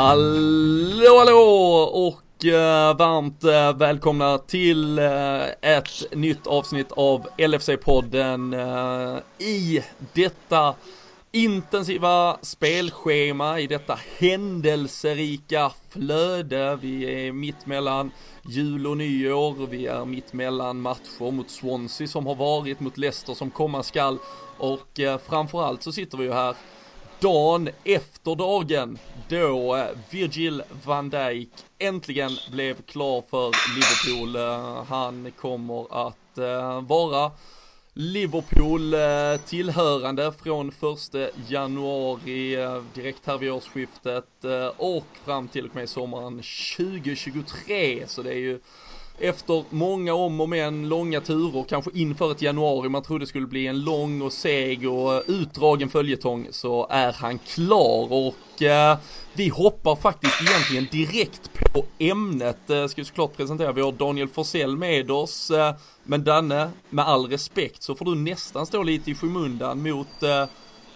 Hallå hallå! Och eh, varmt eh, välkomna till eh, ett nytt avsnitt av LFC-podden eh, i detta intensiva spelschema, i detta händelserika flöde. Vi är mitt mellan jul och nyår, vi är mitt mellan matcher mot Swansea som har varit, mot Leicester som komma skall. Och eh, framförallt så sitter vi ju här dagen efter dagen då eh, Virgil van Dijk äntligen blev klar för Liverpool. Eh, han kommer att eh, vara Liverpool tillhörande från 1 januari direkt här vid årsskiftet och fram till och med sommaren 2023 så det är ju efter många om och men, långa turer, kanske inför ett januari man trodde skulle bli en lång och seg och eh, utdragen följetong så är han klar och eh, vi hoppar faktiskt egentligen direkt på ämnet. Eh, ska såklart presentera, vi har Daniel Forsell med oss. Eh, men Danne, med all respekt så får du nästan stå lite i skymundan mot eh,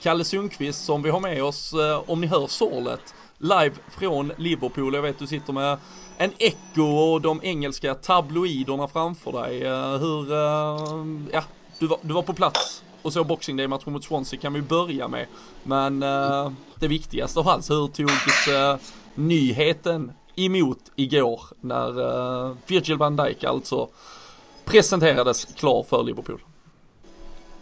Kalle Sundqvist som vi har med oss, eh, om ni hör sorlet, live från Liverpool. Jag vet du sitter med en Echo och de engelska tabloiderna framför dig. Eh, hur, eh, ja, du var, du var på plats och så Boxing Day-matchen mot Swansea kan vi börja med. Men eh, det viktigaste av allt, hur togs nyheten emot igår när Virgil van Dijk alltså presenterades klar för Liverpool?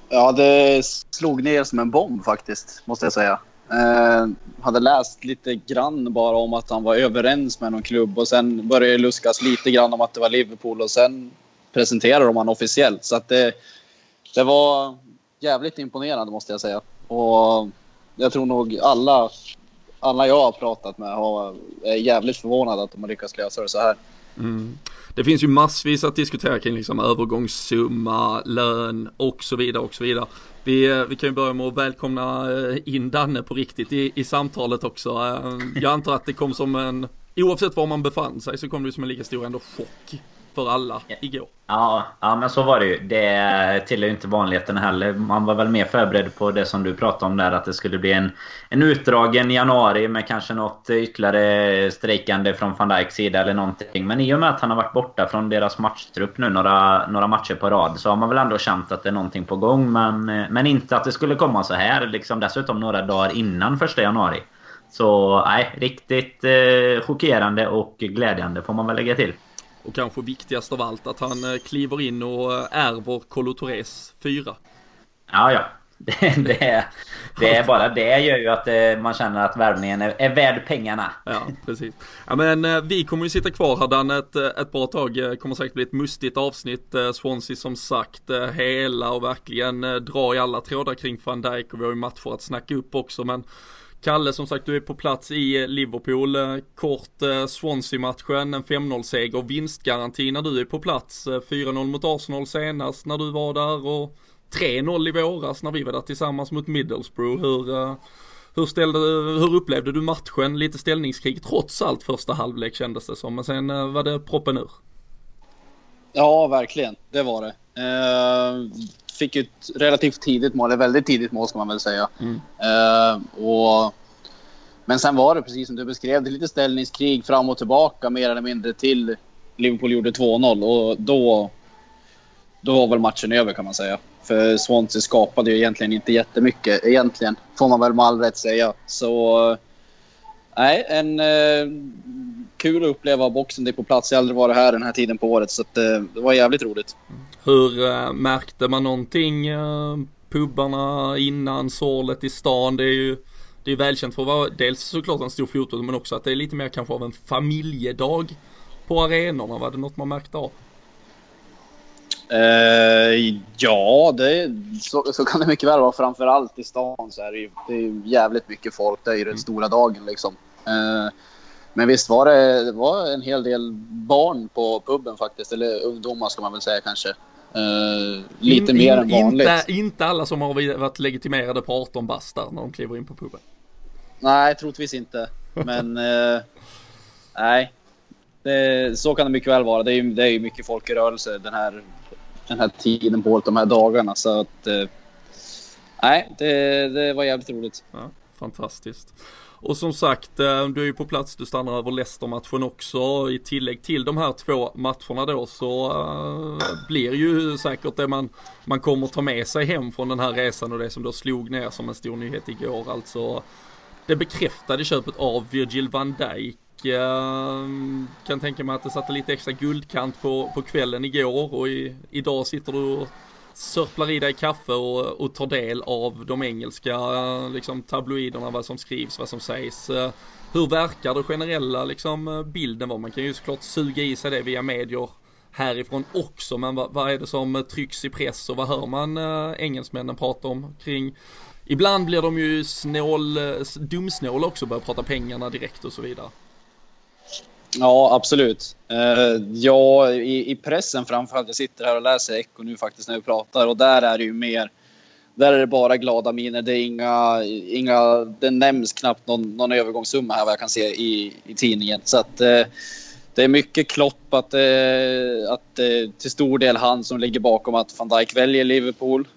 Ja, det slog ner som en bomb faktiskt, måste jag säga. Eh, hade läst lite grann bara om att han var överens med någon klubb och sen började det luskas lite grann om att det var Liverpool och sen presenterade de honom officiellt. Så att det, det var jävligt imponerande måste jag säga. Och jag tror nog alla, alla jag har pratat med har, är jävligt förvånade att de har lyckats lösa det så här. Mm. Det finns ju massvis att diskutera kring liksom övergångssumma, lön och så vidare och så vidare. Vi, eh, vi kan ju börja med att välkomna eh, in Danne på riktigt i, i samtalet också. Eh, jag antar att det kom som en, oavsett var man befann sig så kom det som en lika stor ändå chock för alla igår. Ja, ja men så var det ju. Det tillhör ju inte vanligheten heller. Man var väl mer förberedd på det som du pratade om där. Att det skulle bli en, en utdragen januari med kanske något ytterligare strejkande från van Dijks sida eller någonting. Men i och med att han har varit borta från deras matchtrupp nu några, några matcher på rad så har man väl ändå känt att det är någonting på gång. Men, men inte att det skulle komma så här. Liksom dessutom några dagar innan första januari. Så nej, riktigt eh, chockerande och glädjande får man väl lägga till. Och kanske viktigast av allt att han eh, kliver in och eh, ärver Kolo Torres 4. Ja, ja. Det, det, det, är bara det gör ju att eh, man känner att värvningen är, är värd pengarna. Ja, precis. Ja, men vi kommer ju sitta kvar här Dan ett, ett bra tag. Det kommer säkert bli ett mustigt avsnitt. Swansea som sagt hela och verkligen dra i alla trådar kring van Dijk och vi har ju matcher att snacka upp också. Men Kalle som sagt du är på plats i eh, Liverpool. Eh, kort eh, Swansea-matchen, en 5-0 seger, vinstgaranti när du är på plats. 4-0 mot Arsenal senast när du var där och 3-0 i våras när vi var där tillsammans mot Middlesbrough. Hur, hur, ställde, hur upplevde du matchen? Lite ställningskrig trots allt första halvlek kändes det som. Men sen var det proppen ur. Ja, verkligen. Det var det. Fick ju ett relativt tidigt mål, ett väldigt tidigt mål ska man väl säga. Mm. Uh, och, men sen var det precis som du beskrev, det lite ställningskrig fram och tillbaka mer eller mindre till Liverpool gjorde 2-0 och då, då var väl matchen över kan man säga. För Swansea skapade ju egentligen inte jättemycket, egentligen, får man väl med all rätt säga. Så nej, en eh, kul att uppleva boxen. Det är på plats. Jag har aldrig varit här den här tiden på året så att, eh, det var jävligt roligt. Hur äh, märkte man någonting, äh, pubbarna innan, sorlet i stan? Det är ju det är välkänt för att vara dels såklart en stor fotboll men också att det är lite mer kanske av en familjedag på arenorna. Var det något man märkte av? Uh, ja, det, så, så, kan det mycket väl vara. Framförallt i stan så är det ju, det är jävligt mycket folk. Det är ju den mm. stora dagen liksom. Uh, men visst var det, det var en hel del barn på puben faktiskt. Eller ungdomar ska man väl säga kanske. Uh, lite in, mer in, än vanligt. Inte, inte alla som har varit legitimerade på 18 bast när de kliver in på puben. Nej, troligtvis inte. Men uh, nej, det, så kan det mycket väl vara. Det är ju det är mycket folk i rörelse den här, den här tiden på året, de här dagarna. Så att uh, nej, det, det var jävligt roligt. Ja, fantastiskt. Och som sagt, eh, du är ju på plats, du stannar över Leicester-matchen också. I tillägg till de här två matcherna då så uh, blir ju säkert det man, man kommer ta med sig hem från den här resan och det som då slog ner som en stor nyhet igår. Alltså det bekräftade köpet av Virgil van Dijk. Eh, kan tänka mig att det satte lite extra guldkant på, på kvällen igår och i, idag sitter du och sörplar i dig kaffe och, och tar del av de engelska liksom, tabloiderna, vad som skrivs, vad som sägs. Eh, hur verkar det generella liksom, eh, bilden vara? Man kan ju såklart suga i sig det via medier härifrån också, men vad, vad är det som eh, trycks i press och vad hör man äh, engelsmännen prata om kring Ibland blir de ju snål, dumsnål också, börjar prata pengarna direkt och så vidare. Ja, absolut. Uh, ja, i, i, pressen framförallt. Jag sitter här och läser Echo nu faktiskt när vi pratar och där är det ju mer. Där är det bara glada miner. Det är inga, inga det nämns knappt någon, någon övergångssumma här vad jag kan se i, i tidningen. Så att uh, det är mycket klopp att, uh, att till stor del han som ligger bakom att van Dijk väljer Liverpool.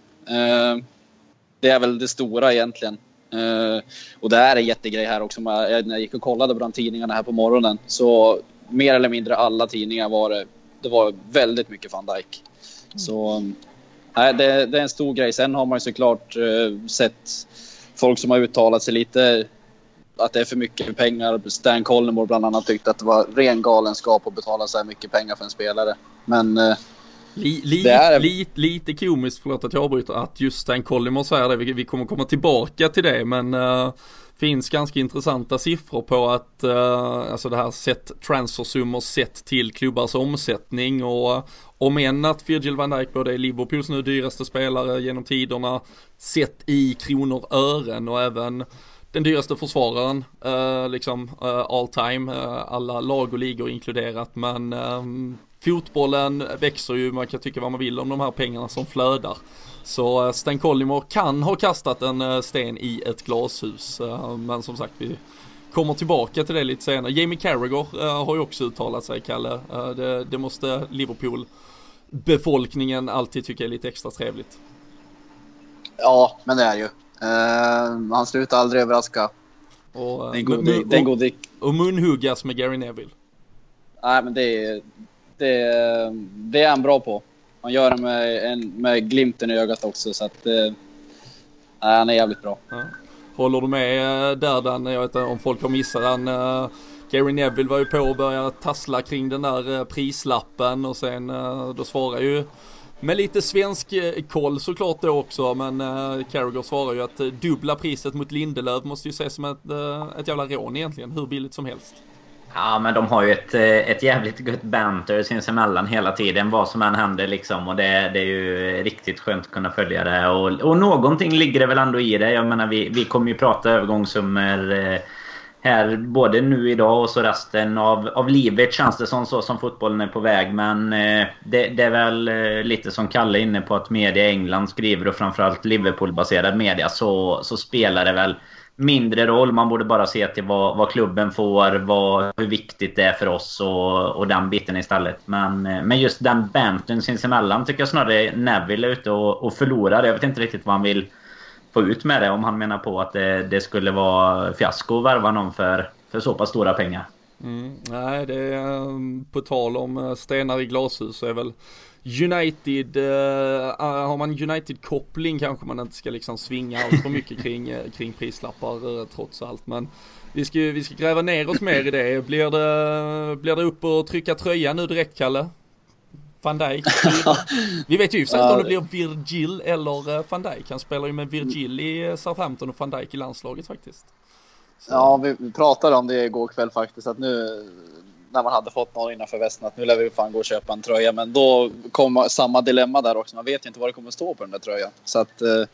det är väl det stora egentligen. Uh, och det är en jättegrej här också. När jag gick och kollade bland tidningarna här på morgonen så mer eller mindre alla tidningar var det, det var väldigt mycket van Dijk. Mm. Så nej, det, det, är en stor grej. Sen har man ju såklart uh, sett folk som har uttalat sig lite att det är för mycket pengar. Stan Collymore bland annat tyckte att det var ren galenskap att betala så här mycket pengar för en spelare. Men Li, li, är... li, lite komiskt, förlåt att jag avbryter, att just Stan Collymore säger det. Vi, vi kommer komma tillbaka till det, men uh, finns ganska intressanta siffror på att, uh, alltså det här sett transfersummor sett till klubbars omsättning och om än att Virgil van Dijk både är Liverpools nu dyraste spelare genom tiderna, sett i kronor ören och även den dyraste försvararen, uh, liksom uh, all time, alla lag och ligor inkluderat, men um, fotbollen växer ju, man kan tycka vad man vill om de här pengarna som flödar. Så Stan Collymore kan ha kastat en sten i ett glashus, men som sagt vi kommer tillbaka till det lite senare. Jamie Carragher har ju också uttalat sig, Kalle. Det, det måste Liverpool befolkningen alltid tycka är lite extra trevligt. Ja, men det är ju. Uh, han slutar aldrig överraska. Och, gode, mun, den gode... och, och munhuggas med Gary Neville. Nej, men det är, det, det är han bra på. Han gör det med, en, med glimten i ögat också. Så att, Eh, han är jävligt bra. Ja. Håller du med eh, där Dan? Jag vet inte om folk har missat den. Eh, Gary Neville var ju på och började tassla kring den där eh, prislappen och sen då svarar ju med lite svensk koll såklart då också, men uh, Carragher svarar ju att dubbla priset mot Lindelöf måste ju ses som ett, ett jävla rån egentligen, hur billigt som helst. Ja, men de har ju ett, eh, ett jävligt gött banter sinsemellan hela tiden, vad som än händer liksom. Och det, det är ju riktigt skönt att kunna följa det. Och, och någonting ligger det väl ändå i det. Jag menar, vi, vi kommer ju prata övergångssummor eh, här både nu idag och så resten av, av livet känns det som så som fotbollen är på väg. Men eh, det, det, är väl eh, lite som Kalle är inne på att media i England skriver och framförallt Liverpool-baserad media så, så spelar det väl mindre roll. Man borde bara se till vad, vad klubben får, vad, hur viktigt det är för oss och, och den biten istället. Men, eh, men just den banten sinsemellan tycker jag snarare Neville är ute och, och förlorar. Jag vet inte riktigt vad han vill få ut med det om han menar på att det, det skulle vara fiasko att värva någon för, för så pass stora pengar. Mm, nej, det är eh, på tal om eh, stenar i glashus så är väl United, uh, har man United-koppling kanske man inte ska liksom svinga allt för mycket kring, uh, kring prislappar uh, trots allt. Men vi ska, vi ska gräva ner oss mer i det. Blir det, blir det upp och trycka tröjan nu direkt Kalle? van Dijk. Vi vet ju inte om det blir Virgil eller eh, van Dijk. Han spelar ju med Virgil i eh, Southampton och van Dijk i landslaget faktiskt. Så. Ja, vi pratade om det igår kväll faktiskt. Att nu när man hade fått någon innanför västen att nu lär vi fan gå och köpa en tröja. Men då kom samma dilemma där också. Man vet ju inte vad det kommer stå på den där tröjan. Så att eh,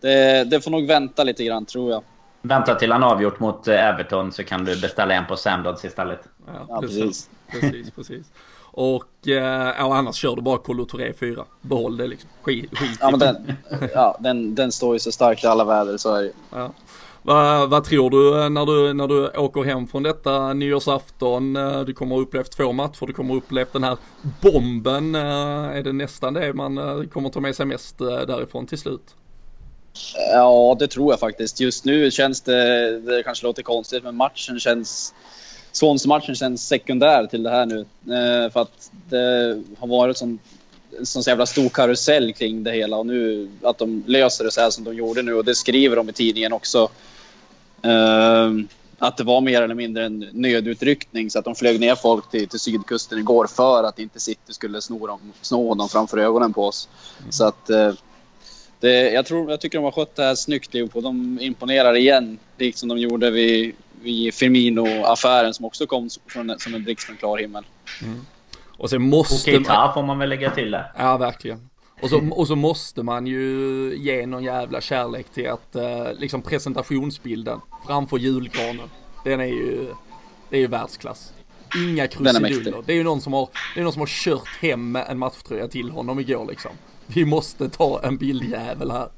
det, det får nog vänta lite grann tror jag. Vänta till han avgjort mot Everton så kan du beställa en på Sandodds istället. Ja, ja precis. precis, precis. Och eh, annars kör du bara Colo Touré 4. Behåll det liksom. Skit, skit ja, men den, ja, den, den står ju så starkt i alla väder så är det ja. Vad, vad tror du eh, när, du när du åker hem från detta nyårsafton? Eh, du kommer ha upplevt två matcher, du kommer ha upplevt den här bomben. Eh, är det nästan det man kommer ta med sig mest därifrån till slut? Ja, det tror jag faktiskt. Just nu känns det, det kanske låter konstigt, men matchen känns... Swansea-matchen känns sekundär till det här nu. Eh, för att det har varit sån, sån jävla stor karusell kring det hela och nu att de löser det så här som de gjorde nu och det skriver de i tidningen också. Eh, att det var mer eller mindre en nödutryckning så att de flög ner folk till, till sydkusten igår för att inte City skulle sno dem, sno dem framför ögonen på oss. Mm. Så att eh, det, jag, tror, jag tycker de har skött det här snyggt Liverpool. De imponerar igen, liksom de gjorde vid, vid Firmino-affären som också kom från, som en blixt från klar himmel. Mm. Och sen måste Okej, man... får man väl lägga till det. Ja, verkligen. Och så, och så måste man ju ge någon jävla kärlek till att eh, liksom presentationsbilden framför julgranen. Den är ju, det är ju världsklass. Inga krusiduller. Det är ju någon som har, det är någon som har kört hem en matchtröja till honom igår liksom. Vi måste ta en bildjävel här.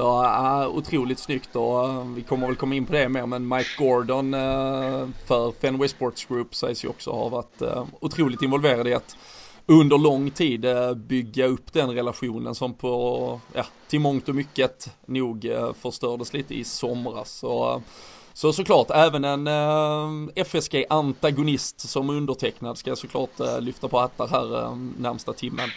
Så uh, otroligt snyggt och eh, vi kommer väl komma in på det mer men Mike Gordon uh, för Fenway Sports Group sägs ju också ha varit uh, otroligt involverad i att under lång tid bygga upp den relationen som på, ja, till mångt och mycket nog förstördes lite i somras. Så, så såklart, även en FSG-antagonist som undertecknad ska jag såklart lyfta på hattar här närmsta timmen.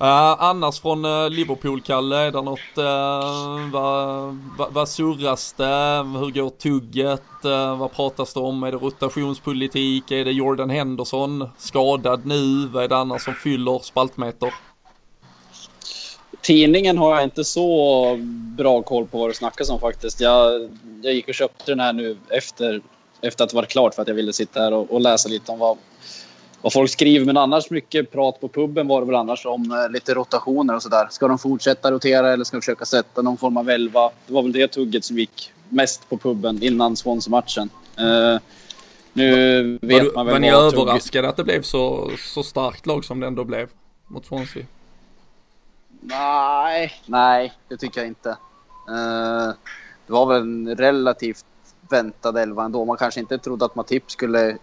Uh, annars från eh, uh, Liverpool, Kalle, är det något, uh, vad, va, va surras det? Hur går tugget? Uh, vad pratas det om? Är det rotationspolitik? Är det Jordan Henderson skadad nu? Vad är det annars som fyller spaltmeter? Tidningen har jag inte så bra koll på vad det snackas om faktiskt. Jag, jag gick och köpte den här nu efter, efter att det var klart för att jag ville sitta här och, och läsa lite om vad vad folk skriver. Men annars mycket prat på puben var det väl annars om eh, lite rotationer och sådär. Ska de fortsätta rotera eller ska de försöka sätta någon form av elva? Det var väl det tugget som gick mest på puben innan Swansea-matchen. Uh, nu var, vet man väl Var ni överraskade att det blev så, så starkt lag som det ändå blev mot Swansea? Nej, nej, det tycker jag inte. Uh, det var väl en relativt väntad elva ändå. Man kanske inte trodde att Matip skulle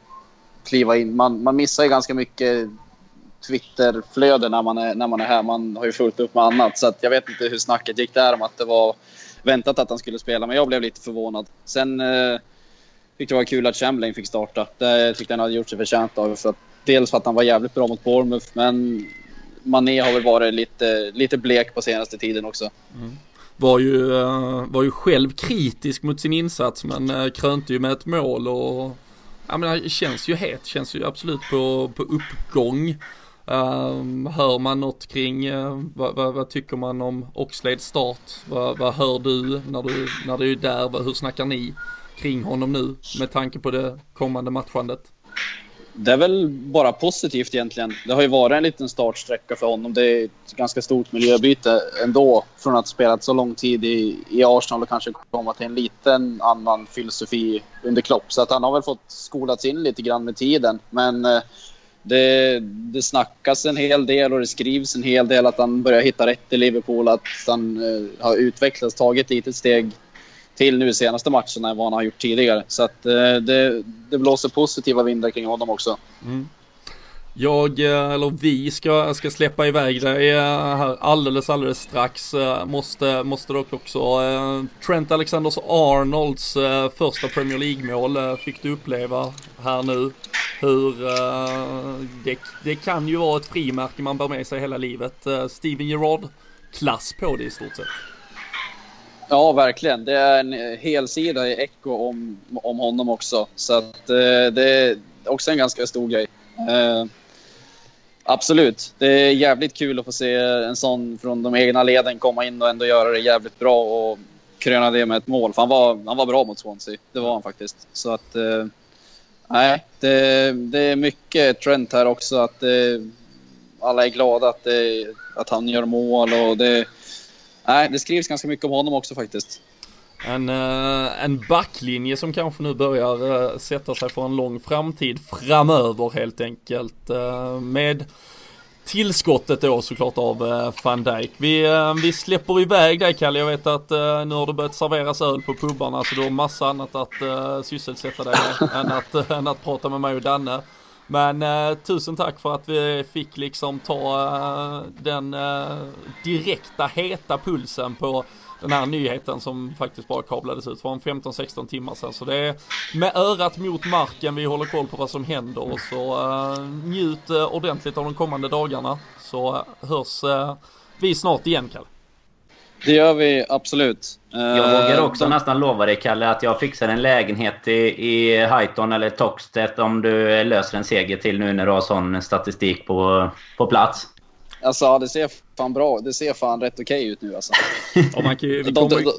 kliva in. Man, man missar ju ganska mycket Twitterflöde när man, är, när man är här. Man har ju fullt upp med annat. Så jag vet inte hur snacket gick där om att det var väntat att han skulle spela. Men jag blev lite förvånad. Sen eh, tyckte det var kul att Chamberlain fick starta. Det tyckte han hade gjort sig förtjänt av. För att, dels för att han var jävligt bra mot Bournemouth, men Mané har väl varit lite, lite blek på senaste tiden också. Mm. Var ju, eh, var ju själv kritisk mot sin insats men eh, krönte ju med ett mål och ja men han känns ju het, känns ju absolut på, på uppgång. Um, hör man något kring, uh, vad, vad, vad, tycker man om Oxlades start? Vad, vad hör du när du, när du är där? Hur snackar ni kring honom nu med tanke på det kommande matchandet? Det är väl bara positivt egentligen. Det har ju varit en liten startsträcka för honom. Det är ett ganska stort miljöbyte ändå från att ha spelat så lång tid i, i Arsenal och kanske komma till en liten annan filosofi under Klopp. Så att han har väl fått skolats in lite grann med tiden. Men eh, det, det snackas en hel del och det skrivs en hel del att han börjar hitta rätt i Liverpool. Att han eh, har utvecklats, tagit ett litet steg till nu i senaste matcherna än vad han har gjort tidigare. Så att eh, det, det blåser positiva vindar kring honom också. Mm. Jag, eh, eller vi ska, ska släppa iväg dig här alldeles, alldeles strax. Eh, måste, måste dock också, eh, Trent Alexander-Arnolds första Premier League-mål fick du uppleva här nu. Hur, det, det kan ju vara ett frimärke man bär med sig hela livet. Steven Gerrard-klass på det i stort sett. Ja, verkligen. Det är en hel sida i Echo om, om honom också. Så att, eh, det är också en ganska stor grej. Eh, absolut. Det är jävligt kul att få se en sån från de egna leden komma in och ändå göra det jävligt bra och kröna det med ett mål. För han var, han var bra mot Swansea. Det var han faktiskt. Så att... Eh, nej, det, det är mycket trend här också. Att eh, alla är glada att, det, att han gör mål och det Nej, det skrivs ganska mycket om honom också faktiskt. En, eh, en backlinje som kanske nu börjar eh, sätta sig för en lång framtid framöver helt enkelt. Eh, med tillskottet då såklart av van Dijk. Vi, vi släpper iväg dig Kalle. Jag vet att nu har det börjat serveras öl på pubarna så du har massa annat att sysselsätta dig med än, att, än att prata med mig och Danne. Men eh, tusen tack för att vi fick liksom ta eh, den eh, direkta heta pulsen på den här nyheten som faktiskt bara kablades ut för en 15-16 timmar sedan. Så det är med örat mot marken vi håller koll på vad som händer och så eh, njut eh, ordentligt av de kommande dagarna så eh, hörs vi snart igen Kalle. Det gör vi absolut. Jag vågar också de... nästan lova dig Kalle att jag fixar en lägenhet i, i Highton eller Toxtet om du löser en seger till nu när du har sån statistik på, på plats. Alltså det ser fan bra Det ser fan rätt okej okay ut nu alltså. ja, man kan ju, vi, kommer ju,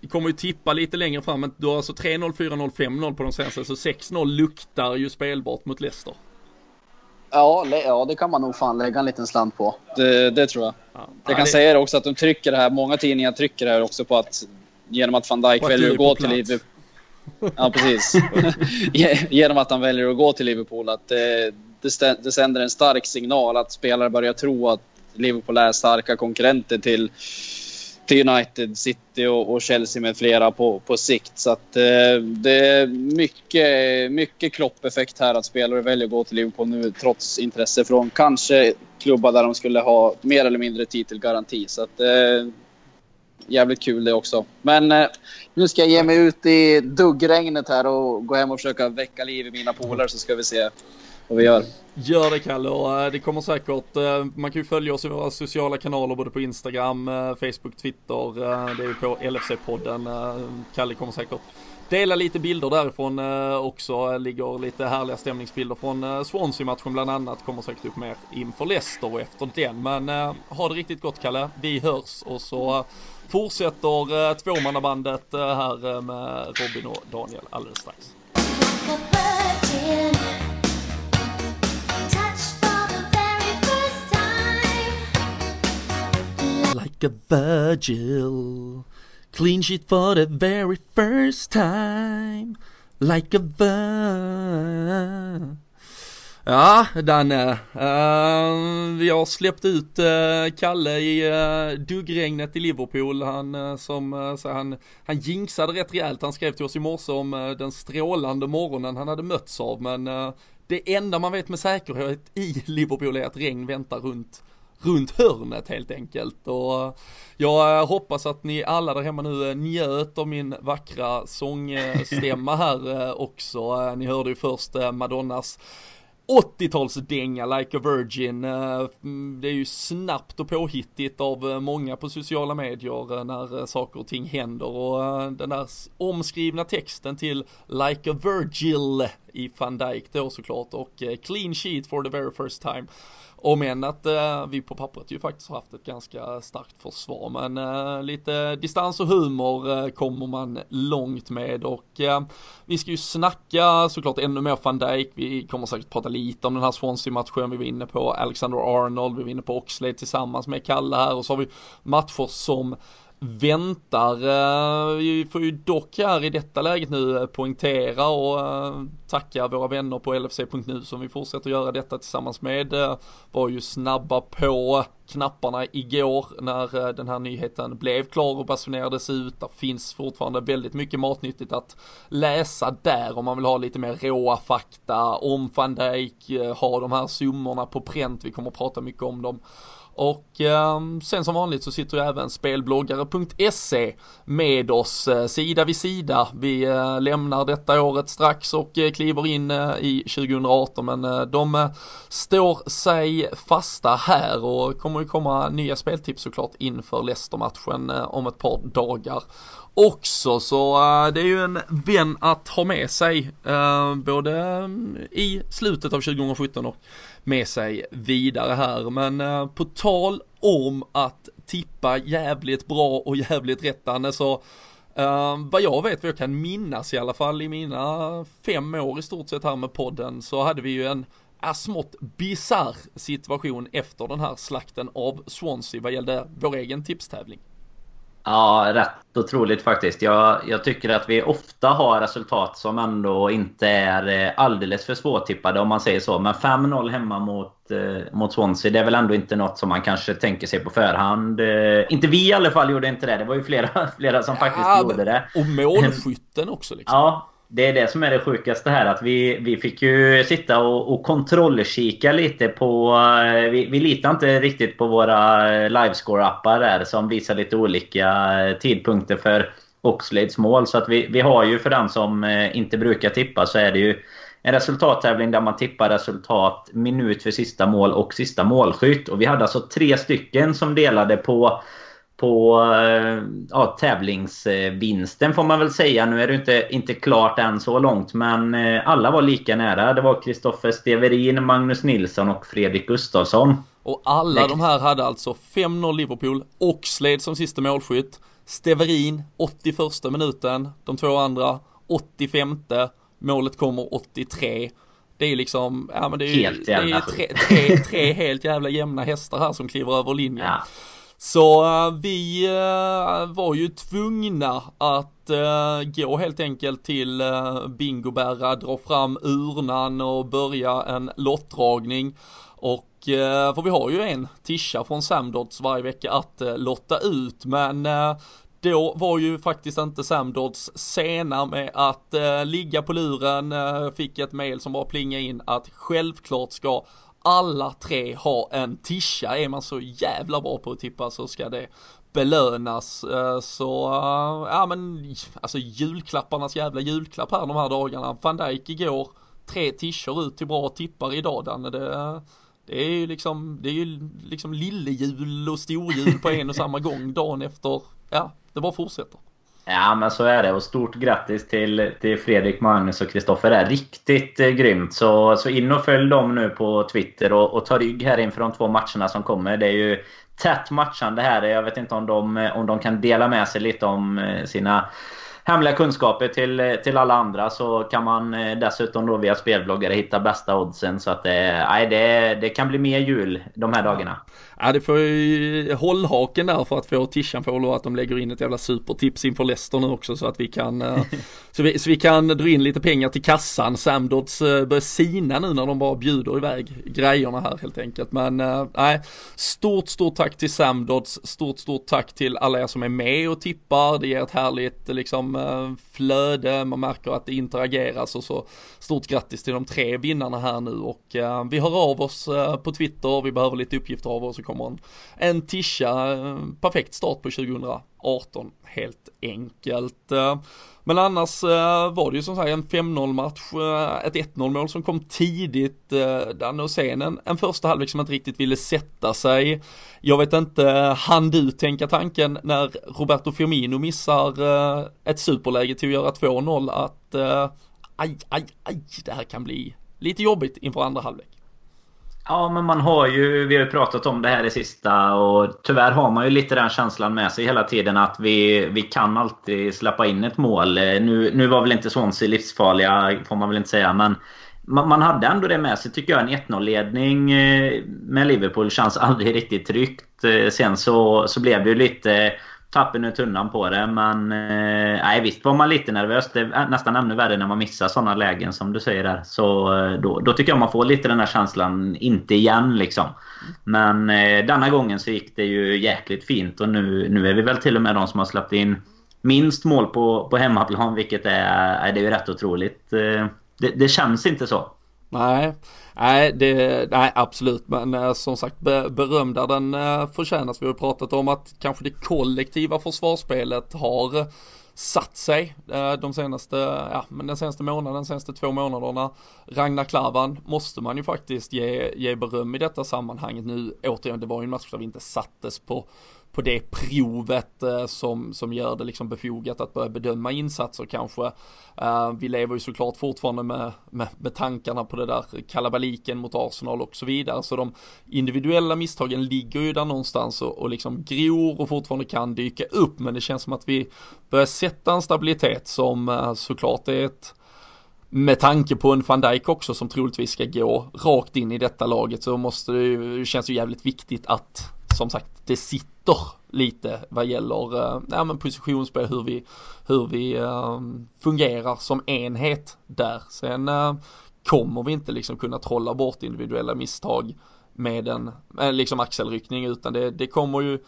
vi kommer ju tippa lite längre fram. Men du har alltså 3-0, 4-0, 5-0 på de senaste. Så 6-0 luktar ju spelbart mot Leicester. Ja, ja, det kan man nog fan lägga en liten slant på. Det, det tror jag. Ja, jag kan det... säga det också att de trycker det här, många tidningar trycker det här också på att genom att van Dijk väljer att gå till Liverpool. Ja, precis. genom att han väljer att gå till Liverpool. Att det, det, det sänder en stark signal att spelare börjar tro att Liverpool är starka konkurrenter till, till United, City och, och, Chelsea med flera på, på sikt. Så att, eh, det är mycket, mycket kloppeffekt här att spelare väljer att gå till Liverpool nu trots intresse från kanske klubbar där de skulle ha mer eller mindre titelgaranti. Så att, eh, jävligt kul det också. Men eh, nu ska jag ge mig ut i duggregnet här och gå hem och försöka väcka liv i mina polare så ska vi se vad vi gör. Gör det Kalle och eh, det kommer säkert, eh, man kan ju följa oss i våra sociala kanaler både på Instagram, eh, Facebook, Twitter, det är ju på LFC-podden. Kalle kommer säkert dela lite bilder därifrån också, ligger lite härliga stämningsbilder från Swansea-matchen bland annat, kommer säkert upp mer inför Leicester och efter den. Men ha det riktigt gott Kalle, vi hörs och så fortsätter tvåmannabandet här med Robin och Daniel alldeles strax. Like a Virgil. Clean sheet for the very first time. Like a virgil Ja, Danne. Uh, har släppt ut uh, Kalle i eh, uh, duggregnet i Liverpool. Han eh, som, så han, han jinxade rätt rejält. Han skrev till oss i morse om den strålande morgonen han hade mötts av. Men det enda man vet med säkerhet i Liverpool är att regn väntar runt runt hörnet helt enkelt. Och jag eh, hoppas att ni alla där hemma nu eh, njöt av min vackra sångstämma här eh, också. Ni hörde ju först Madonnas 80-talsdänga Like a Virgin. Mm, det är ju snabbt och påhittigt av många på sociala medier när saker och ting händer och den där omskrivna texten till Like a Virgil i Van Dijk då såklart och eh, Clean Sheet for the very first time om än att eh, vi på pappret ju faktiskt har haft ett ganska starkt försvar. Men eh, lite distans och humor eh, kommer man långt med och eh, vi ska ju snacka såklart ännu mer van Dijk. Vi kommer säkert prata lite om den här Swansea-matchen vi var inne på. Alexander Arnold, vi var inne på Oxlade tillsammans med Kalle här och så har vi matcher som väntar. Eh, vi får ju dock här i detta läget nu eh, poängtera och eh, tacka våra vänner på LFC.nu som vi fortsätter göra detta tillsammans med. Var ju snabba på knapparna igår när den här nyheten blev klar och basunerades ut. Det finns fortfarande väldigt mycket matnyttigt att läsa där om man vill ha lite mer råa fakta om van Dijk, ha de här summorna på pränt. Vi kommer att prata mycket om dem och eh, sen som vanligt så sitter ju även spelbloggare.se med oss eh, sida vid sida. Vi eh, lämnar detta året strax och eh, kliver in eh, i 2018 men eh, de eh, står sig fasta här och kommer ju komma nya speltips såklart inför Leicester-matchen eh, om ett par dagar också så eh, det är ju en vän att ha med sig både mm, i slutet av 2017 och med sig vidare här. Men eh, på tal om att tippa jävligt bra och jävligt rättande så Uh, vad jag vet, vad jag kan minnas i alla fall i mina fem år i stort sett här med podden så hade vi ju en smått bizarr situation efter den här slakten av Swansea vad gällde vår egen tipstävling. Ja, rätt otroligt faktiskt. Jag, jag, tycker att vi ofta har resultat som ändå inte är eh, alldeles för svårtippade om man säger så. Men 5-0 hemma mot, eh, mot Swansea, det är väl ändå inte något som man kanske tänker sig på förhand. Eh, inte vi i alla fall gjorde inte det. Det var ju flera, flera som faktiskt ja, gjorde det. Och målskytten också liksom. Ja, det är det som är det sjukaste här. Att vi, vi fick ju sitta och, och kontrollkika lite på... Eh, vi, vi litar inte riktigt på våra livescore-appar där som visar lite olika tidpunkter för Oxlades mål. Så att vi, vi har ju för den som eh, inte brukar tippa så är det ju en resultattävling där man tippar resultat minut för sista mål och sista målskytt. Och vi hade alltså tre stycken som delade på på eh, ja, tävlingsvinsten får man väl säga. Nu är det inte, inte klart än så långt men eh, alla var lika nära. Det var Kristoffer Steverin, Magnus Nilsson och Fredrik Gustafsson. Och alla de här hade alltså 5-0 Liverpool, Oxlade som sista målskytt, Steverin 81 minuten, de två andra 85 målet kommer 83. Det är liksom, ja men det är, helt det är tre, tre, tre helt jävla jämna hästar här som kliver över linjen. Ja. Så uh, vi uh, var ju tvungna att uh, gå helt enkelt till uh, Bingoberra, dra fram urnan och börja en lottdragning. Och för vi har ju en tisha från Samdots varje vecka att lotta ut men då var ju faktiskt inte Samdods sena med att ligga på luren, fick ett mail som bara plingade in att självklart ska alla tre ha en tischa, Är man så jävla bra på att tippa så ska det belönas. Eh, så, eh, ja men, alltså julklapparnas jävla julklapp här de här dagarna. Van Dijk igår, tre tischer ut till bra tippar idag Danne. Det, det är ju liksom, det är ju liksom lillejul och storjul på en och samma gång dagen efter. Ja, det bara fortsätter. Ja men så är det och stort grattis till, till Fredrik, Magnus och Kristoffer. Det är riktigt eh, grymt. Så, så in och följ dem nu på Twitter och, och ta rygg här inför de två matcherna som kommer. Det är ju tätt matchande här. Jag vet inte om de, om de kan dela med sig lite om eh, sina hemliga kunskaper till, till alla andra så kan man eh, dessutom då via spelbloggare hitta bästa oddsen. Så att det, nej, det, det kan bli mer jul de här dagarna. Ja det får ju hållhaken där för att få Tishan på då att de lägger in ett jävla supertips inför Leicester nu också så att vi kan eh, så, vi, så vi kan dra in lite pengar till kassan. Samdots eh, börjar sina nu när de bara bjuder iväg grejerna här helt enkelt. Men eh, nej, stort stort tack till Samdots, stort stort tack till alla er som är med och tippar. Det ger ett härligt liksom flöde, man märker att det interageras och så stort grattis till de tre vinnarna här nu och vi hör av oss på Twitter, vi behöver lite uppgifter av oss återkommer en, en tisha, eh, perfekt start på 2018 helt enkelt. Eh, men annars eh, var det ju som sagt en 5-0 match, ett 1-0 mål som kom tidigt, Danne och sen en, en första halvlek som inte riktigt ville sätta sig. Jag vet inte, hann du tänka tanken när Roberto Firmino missar ett superläge till att göra 2-0 att aj, aj, aj, det här kan bli lite jobbigt inför andra halvlek? Ja, men man har ju, vi har ju pratat om det här i sista och tyvärr har man ju lite den känslan med sig hela tiden att vi, vi kan alltid släppa in ett mål. Eh, nu, nu var väl inte Swansea livsfarliga, får man väl inte säga, men man, man hade ändå det med sig tycker jag. En 1-0-ledning eh, med Liverpool känns aldrig riktigt tryggt. Eh, sen så, så blev det ju lite tappen ur tunnan på det. Men eh, nej, visst var man lite nervös. Det är nästan ännu värre när man missar sådana lägen som du säger där. Så eh, då, då tycker jag man får lite den här känslan, inte igen liksom. Men eh, denna gången så gick det ju jäkligt fint och nu, nu är vi väl till och med de som har släppt in minst mål på, på hemmaplan, vilket är, det är ju rätt otroligt. Eh, det, det känns inte så. Nej, nej, det, nej absolut, men eh, som sagt be, beröm där den eh, förtjänas. Vi har pratat om att kanske det kollektiva försvarsspelet har eh, satt sig eh, de senaste, ja men den senaste månaden, de senaste två månaderna. Ragnar Klavan måste man ju faktiskt ge, ge beröm i detta sammanhanget nu. Återigen, det var ju en match där vi inte sattes på på det provet eh, som, som gör det liksom befogat att börja bedöma insatser kanske. Eh, vi lever ju såklart fortfarande med, med, med tankarna på det där kalabaliken mot Arsenal och så vidare. Så de individuella misstagen ligger ju där någonstans och, och liksom gror och fortfarande kan dyka upp. Men det känns som att vi börjar sätta en stabilitet som eh, såklart är ett med tanke på en van Dijk också som troligtvis ska gå rakt in i detta laget så måste det ju, känns ju jävligt viktigt att som sagt det sitter lite vad gäller eh, ja, men positionsspel, hur vi, hur vi uh, fungerar som enhet där. Sen uh, kommer vi inte liksom kunna trolla bort individuella misstag med en eh, liksom axelryckning utan det, det kommer ju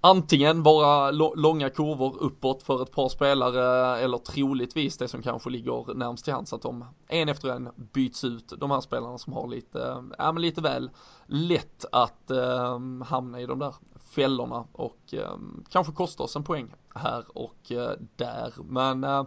antingen vara långa kurvor uppåt för ett par spelare eller troligtvis det som kanske ligger närmst till hands att de en efter en byts ut de här spelarna som har lite, ja men lite väl lätt att eh, hamna i de där fällorna och eh, kanske kosta oss en poäng här och eh, där. Men eh,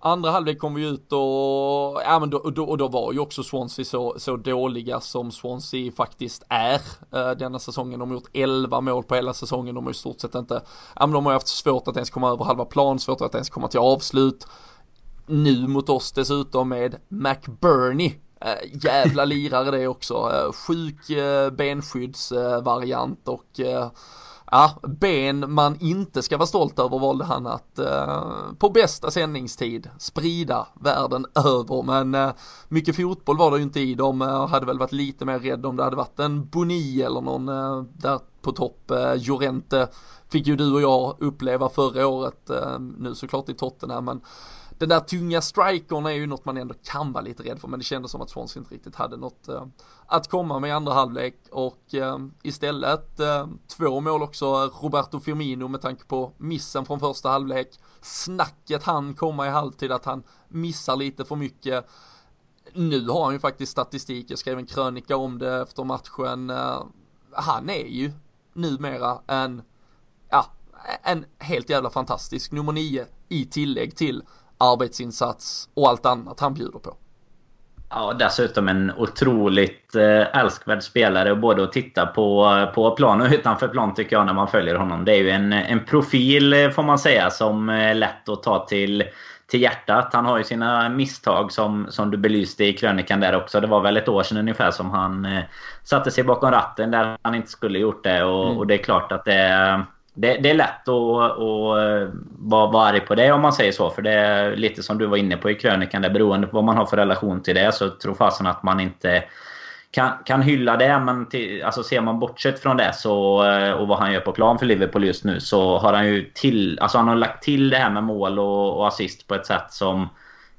Andra halvlek kom vi ut och, ja men då, då, och då var ju också Swansea så, så dåliga som Swansea faktiskt är eh, denna säsongen. De har gjort 11 mål på hela säsongen. De har i stort sett inte, ja men de har haft svårt att ens komma över halva plan, svårt att ens komma till avslut. Nu mot oss dessutom med McBurney Äh, jävla lirare det också. Äh, sjuk eh, äh, benskyddsvariant och ja, ben man inte ska vara stolt över valde han att eh, på bästa sändningstid sprida världen över. Men eh, mycket fotboll var det ju inte i. De eh, hade väl varit lite mer rädda om det hade varit en Boni eller någon eh, där på topp. Eh, Jorente fick ju du och jag uppleva förra året, eh, nu såklart i Tottenham, men den där tunga strikern är ju något man ändå kan vara lite rädd för men det kändes som att Swansea inte riktigt hade något eh, att komma med i andra halvlek. Och eh, istället eh, två mål också Roberto Firmino med tanke på missen från första halvlek. Snacket han komma i halvtid att han missar lite för mycket. Nu har han ju faktiskt statistik, jag skrev en krönika om det efter matchen. Eh, han är ju numera en ja, en helt jävla fantastisk nummer nio i tillägg till arbetsinsats och allt annat han bjuder på. Ja, dessutom en otroligt eh, älskvärd spelare både att titta på, på plan och utanför plan tycker jag när man följer honom. Det är ju en, en profil eh, får man säga som är lätt att ta till, till hjärtat. Han har ju sina misstag som, som du belyste i krönikan där också. Det var väl ett år sedan ungefär som han eh, satte sig bakom ratten där han inte skulle gjort det. Och, mm. och det är klart att det det, det, är lätt att, att eh, vara, vara arg på det om man säger så. För det är lite som du var inne på i krönikan. Det beroende på vad man har för relation till det så tror fasen att man inte kan, kan hylla det. Men till, alltså ser man bortsett från det så, eh, och vad han gör på plan för Liverpool just nu så har han ju till, alltså han har lagt till det här med mål och, och assist på ett sätt som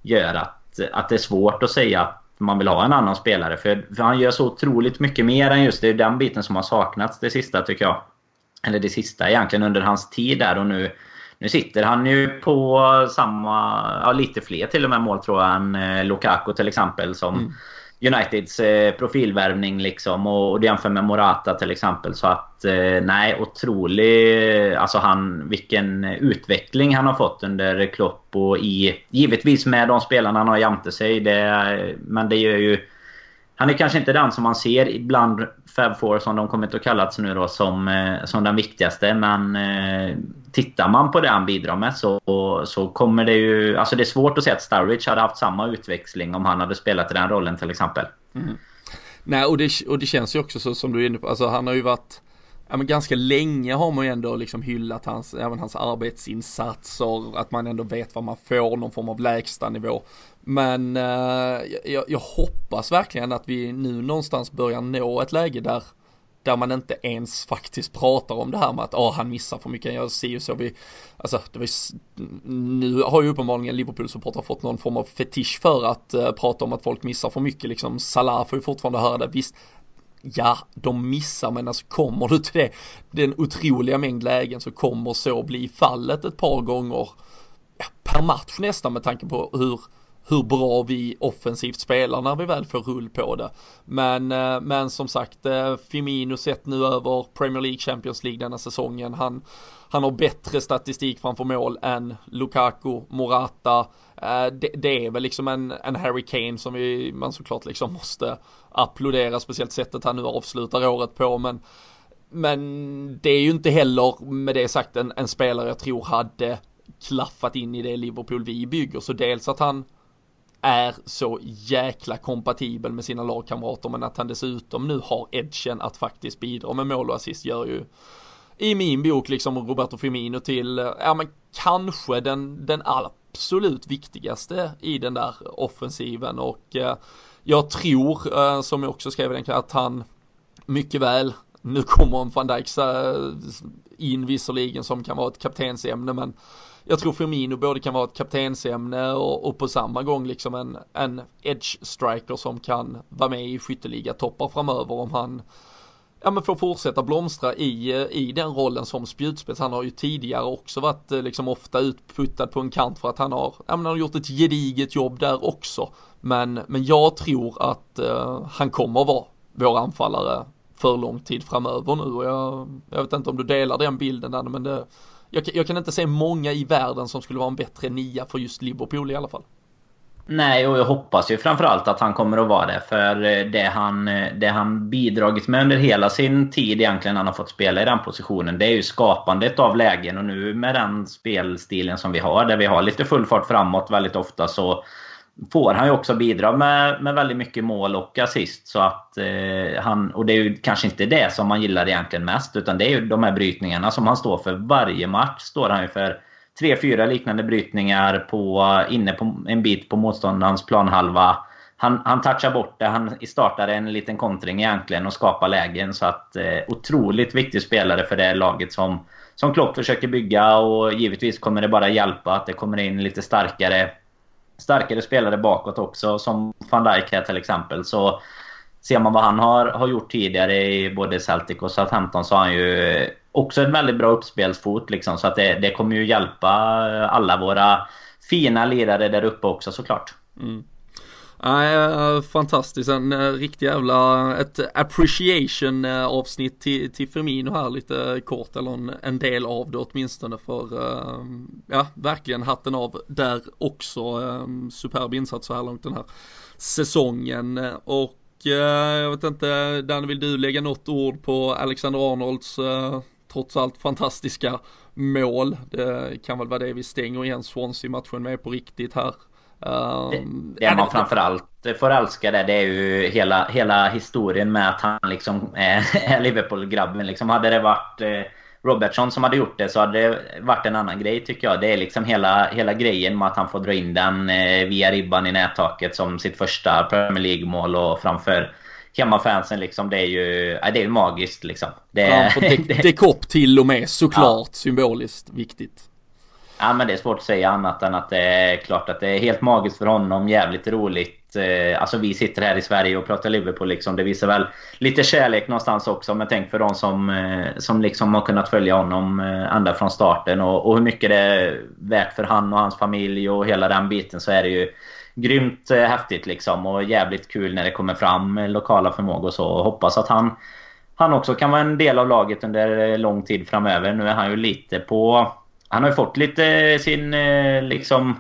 gör att, att det är svårt att säga att man vill ha en annan spelare. För, för han gör så otroligt mycket mer än just det. är den biten som har saknats det sista tycker jag eller det sista egentligen under hans tid där och nu. Nu sitter han ju på samma, ja lite fler till och med mål tror jag än eh, Lukaku till exempel som mm. Uniteds eh, profilvärvning liksom. Och, och jämför med Morata till exempel. Så att eh, nej otrolig alltså han vilken utveckling han har fått under Klopp och i givetvis med de spelarna han har jämte sig. Det, men det gör ju han är kanske inte den som man ser ibland Fab Four som de kommit att kallats nu då som, eh, som den viktigaste. Men eh, tittar man på det han bidrar med så, så kommer det ju... Alltså det är svårt att säga att Sturridge hade haft samma utväxling om han hade spelat i den rollen till exempel. Mm. Nej och det, och det känns ju också så som du är inne på, alltså han har ju varit ja, men ganska länge har man ju ändå liksom hyllat hans, även hans arbetsinsatser, att man ändå vet vad man får, någon form av lägstanivå. Men eh, jag, jag, hoppas verkligen att vi nu någonstans börjar nå ett läge där där man inte ens faktiskt pratar om det här med att oh, han missar för mycket. Jag ser ju så vi, alltså det var nu har ju uppenbarligen Liverpool-supportrar fått någon form av fetisch för att uh, prata om att folk missar för mycket liksom. Salah får ju fortfarande höra det. Visst, ja, de missar, men alltså kommer du till det, den otroliga mängd lägen så kommer så bli fallet ett par gånger ja, per match nästan med tanke på hur hur bra vi offensivt spelar när vi väl får rull på det. Men, eh, men som sagt, eh, Firmino sett nu över Premier League Champions League denna säsongen. Han, han har bättre statistik framför mål än Lukaku, Morata. Eh, det, det är väl liksom en, en Harry Kane som vi, man såklart liksom måste applådera, speciellt sättet han nu avslutar året på. Men, men det är ju inte heller med det sagt en, en spelare jag tror hade klaffat in i det Liverpool vi bygger. Så dels att han är så jäkla kompatibel med sina lagkamrater men att han dessutom nu har edgen att faktiskt bidra med mål och assist gör ju i min bok liksom Roberto Firmino till, eh, ja men kanske den, den absolut viktigaste i den där offensiven. Och eh, jag tror, eh, som jag också skrev i den att han mycket väl, nu kommer en van Dijk eh, in visserligen som kan vara ett kaptensämne men jag tror Firmino både kan vara ett kaptensämne och, och på samma gång liksom en, en edge striker som kan vara med i skytteliga toppar framöver om han ja men får fortsätta blomstra i, i den rollen som spjutspets. Han har ju tidigare också varit eh, liksom ofta utputtad på en kant för att han har, ja men han har gjort ett gediget jobb där också. Men, men jag tror att eh, han kommer vara vår anfallare för lång tid framöver nu och jag, jag vet inte om du delar den bilden där men det, jag, jag kan inte se många i världen som skulle vara en bättre nia för just Liverpool i alla fall. Nej, och jag hoppas ju framförallt att han kommer att vara det. För eh, det han, eh, det han bidragit med under hela sin tid egentligen han har fått spela i den positionen, det är ju skapandet av lägen. Och nu med den spelstilen som vi har, där vi har lite full fart framåt väldigt ofta, så får han ju också bidra med, med väldigt mycket mål och assist. Så att, eh, han, och det är ju kanske inte det som man gillar egentligen mest, utan det är ju de här brytningarna som han står för. Varje match står han ju för tre, fyra liknande brytningar på, inne på en bit på motståndarens planhalva. Han, han touchar bort det. Han startar en liten kontring egentligen och skapar lägen. Så att eh, otroligt viktig spelare för det laget som, som Klopp försöker bygga. Och givetvis kommer det bara hjälpa att det kommer in lite starkare starkare spelare bakåt också, som van Dijk här till exempel. Så ser man vad han har, har gjort tidigare i både Celtic och Southampton så har han ju också en väldigt bra uppspelsfot. Liksom, så att det, det kommer ju hjälpa alla våra fina lirare där uppe också såklart. Mm. Nej, äh, fantastiskt. En äh, riktig jävla, ett appreciation äh, avsnitt till, till Firmino här lite kort, eller en, en del av det åtminstone för, ja, verkligen hatten av där också. superb insats så här långt den här säsongen och jag vet inte, Dan vill du lägga något ord på Alexander Arnolds trots allt fantastiska mål. Det kan väl vara det vi stänger igen Swansea-matchen med på riktigt här. Um, det, det man framförallt får älska det, det är ju hela, hela historien med att han liksom är, Liverpool-grabben. Liksom hade det varit eh, Robertson som hade gjort det så hade det varit en annan grej tycker jag. Det är liksom hela, hela grejen med att han får dra in den eh, via ribban i nättaket som sitt första Premier League-mål och framför hemmafansen liksom. Det är ju, ja, det är magiskt liksom. Det, de, Dekop till och med såklart ja. symboliskt viktigt. Ja men det är svårt att säga annat än att det är klart att det är helt magiskt för honom. Jävligt roligt. Eh, alltså vi sitter här i Sverige och pratar Liverpool liksom. Det visar väl lite kärlek någonstans också. Men tänk för de som, eh, som liksom har kunnat följa honom eh, ända från starten. Och, och hur mycket det är värt för han och hans familj och hela den biten så är det ju grymt häftigt liksom. Och jävligt kul när det kommer fram lokala förmågor och så. Och hoppas att han han också kan vara en del av laget under lång tid framöver. Nu är han ju lite på han har ju fått lite sin eh, liksom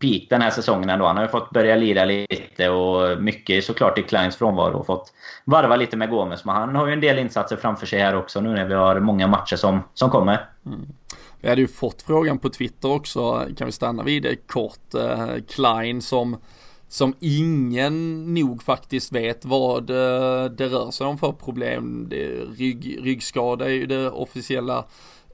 peak den här säsongen ändå. Han har ju fått börja lira lite och mycket såklart i Kleins frånvaro och fått varva lite med Gomes. Men han har ju en del insatser framför sig här också nu när vi har många matcher som, som kommer. Mm. Vi hade ju fått frågan på Twitter också, kan vi stanna vid det kort, eh, Klein som som ingen nog faktiskt vet vad eh, det rör sig om för problem. Det, rygg, ryggskada är ju det officiella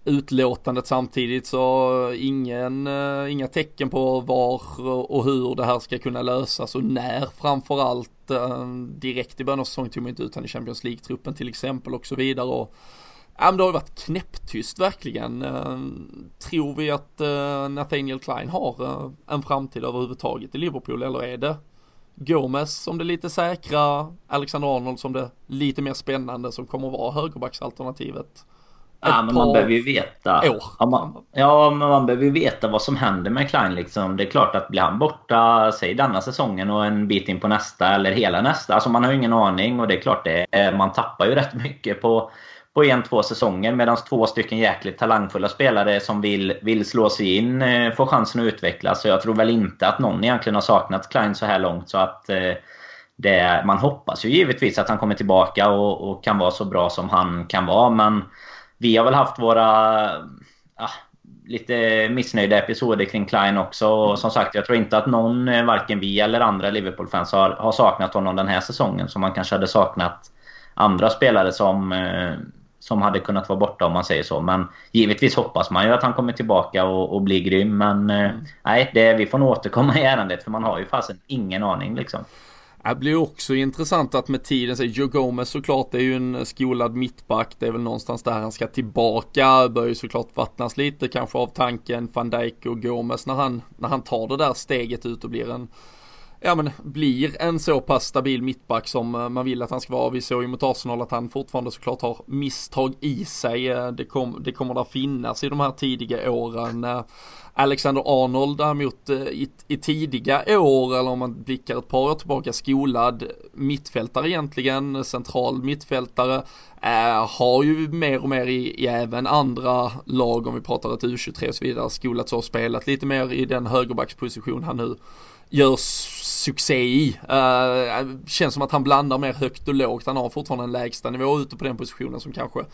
utlåtandet samtidigt så ingen, eh, inga tecken på var och hur det här ska kunna lösas. Och när framförallt eh, direkt i början av säsongen tog man inte ut han i Champions League-truppen till exempel och så vidare. Och Ja men det har ju varit knäpptyst verkligen. Eh, tror vi att Nathaniel Klein har en framtid överhuvudtaget i Liverpool eller är det Gomes som det lite säkra, Alexander Arnold som det lite mer spännande som kommer att vara högerbacksalternativet? Ja, men man behöver ju veta. Ja, man, ja, men man behöver ju veta vad som händer med Klein. Liksom. Det är klart att blir han borta, säg denna säsongen och en bit in på nästa eller hela nästa. Alltså man har ju ingen aning och det är klart det man tappar ju rätt mycket på, på en, två säsonger. Medan två stycken jäkligt talangfulla spelare som vill, vill slå sig in eh, får chansen att utvecklas. Så jag tror väl inte att någon egentligen har saknat Klein så här långt. Så att eh, det, man hoppas ju givetvis att han kommer tillbaka och, och kan vara så bra som han kan vara. Men vi har väl haft våra ah, lite missnöjda episoder kring Klein också. Och som sagt, jag tror inte att någon, eh, varken vi eller andra Liverpool-fans har, har saknat honom den här säsongen. Som man kanske hade saknat andra spelare som, eh, som hade kunnat vara borta om man säger så. Men givetvis hoppas man ju att han kommer tillbaka och, och blir grym. Men eh, nej, det, vi får nog återkomma i ärendet för man har ju fasen ingen aning liksom. Det blir också intressant att med tiden, så Joe Gomez såklart det är ju en skolad mittback, det är väl någonstans där han ska tillbaka, bör ju såklart vattnas lite kanske av tanken van Dijk och Gomez när han, när han tar det där steget ut och blir en ja men blir en så pass stabil mittback som eh, man vill att han ska vara. Vi såg ju mot Arsenal att han fortfarande såklart har misstag i sig. Eh, det, kom, det kommer att finnas i de här tidiga åren. Eh, Alexander Arnold däremot i, i tidiga år, eller om man blickar ett par år tillbaka, skolad mittfältare egentligen, central mittfältare, äh, har ju mer och mer i, i, även andra lag, om vi pratar ett U23 och så vidare, skolats och spelat lite mer i den högerbacksposition han nu gör succé i. Uh, känns som att han blandar mer högt och lågt. Han har fortfarande en lägsta nivå ute på den positionen som kanske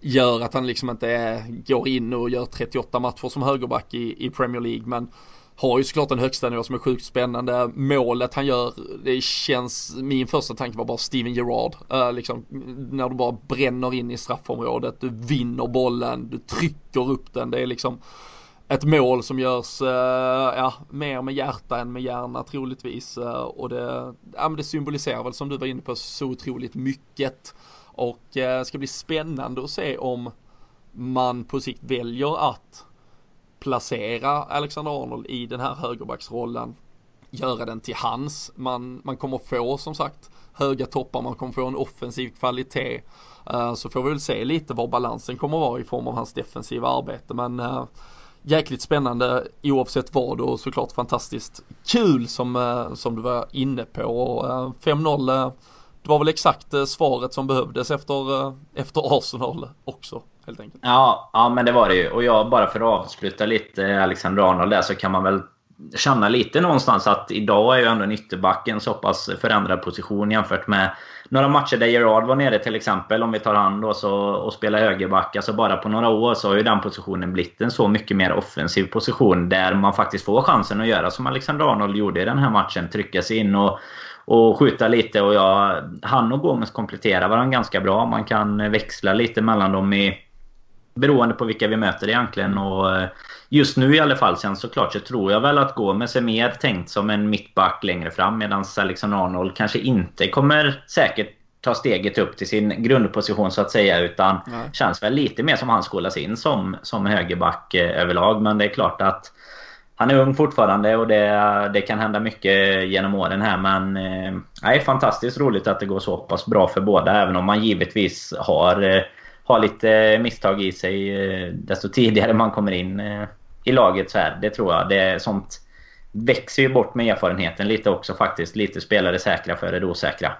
gör att han liksom inte är, går in och gör 38 matcher som högerback i, i Premier League. Men har ju såklart en högsta nivå som är sjukt spännande. Målet han gör, det känns, min första tanke var bara Steven Gerrard. Uh, liksom, när du bara bränner in i straffområdet, du vinner bollen, du trycker upp den. Det är liksom ett mål som görs, uh, ja, mer med hjärta än med hjärna troligtvis. Uh, och det, ja, men det symboliserar väl som du var inne på så otroligt mycket. Och eh, det eh, ska bli spännande att se om man på sikt väljer att placera Alexander Arnold i den här högerbacksrollen. Göra den till hans. Man, man kommer få som sagt höga toppar, man kommer få en offensiv kvalitet. Uh, så får vi väl se lite var balansen kommer vara i form av hans defensiva arbete. Men uh, jäkligt spännande oavsett vad och såklart fantastiskt kul som, eh, som du var inne på. 5-0 eh, eh, det var väl exakt svaret som behövdes efter, efter Arsenal också. Helt enkelt. Ja, ja, men det var det ju. Och jag bara för att avsluta lite Alexander Arnold där så kan man väl känna lite någonstans att idag är ju ändå en ytterback en så pass förändrad position jämfört med några matcher där Gerard var nere till exempel. Om vi tar han då så, och spelar högerback. Alltså bara på några år så har ju den positionen blivit en så mycket mer offensiv position. Där man faktiskt får chansen att göra som Alexander Arnold gjorde i den här matchen. Trycka sig in och och skjuta lite. Och jag, han och Gomes kompletterar varandra ganska bra. Man kan växla lite mellan dem i, beroende på vilka vi möter egentligen. Och eh, just nu i alla fall, sen såklart så tror jag väl att Gomes är mer tänkt som en mittback längre fram. Medan Alexander Arnold kanske inte kommer säkert ta steget upp till sin grundposition så att säga. Utan Nej. känns väl lite mer som han skolas in som, som högerback eh, överlag. Men det är klart att han är ung fortfarande och det, det kan hända mycket genom åren här men... Eh, fantastiskt roligt att det går så pass bra för båda även om man givetvis har, eh, har lite misstag i sig eh, desto tidigare man kommer in eh, i laget så här. Det tror jag. Det är sånt växer ju bort med erfarenheten lite också faktiskt. Lite spelare säkra före det osäkra.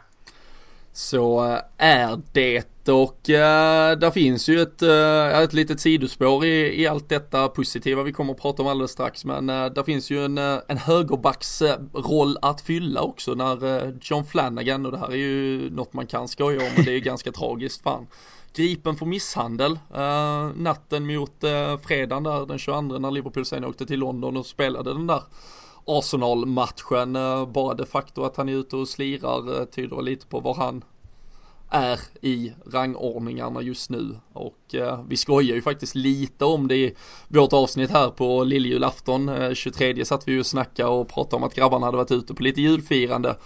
Så eh, är det och äh, där finns ju ett, äh, ett litet sidospår i, i allt detta positiva vi kommer att prata om alldeles strax men äh, där finns ju en, en högerbacksroll att fylla också när äh, John Flanagan och det här är ju något man kan skoja om men det är ju ganska tragiskt fan gripen för misshandel uh, natten mot uh, fredagen där den 22 när Liverpool sen åkte till London och spelade den där Arsenal-matchen. Uh, bara det faktum att han är ute och slirar uh, tyder lite på var han är i rangordningarna just nu. Och eh, vi skojar ju faktiskt lite om det i vårt avsnitt här på lilljulafton. Eh, 23 satt vi ju och snackade och pratade om att grabbarna hade varit ute på lite julfirande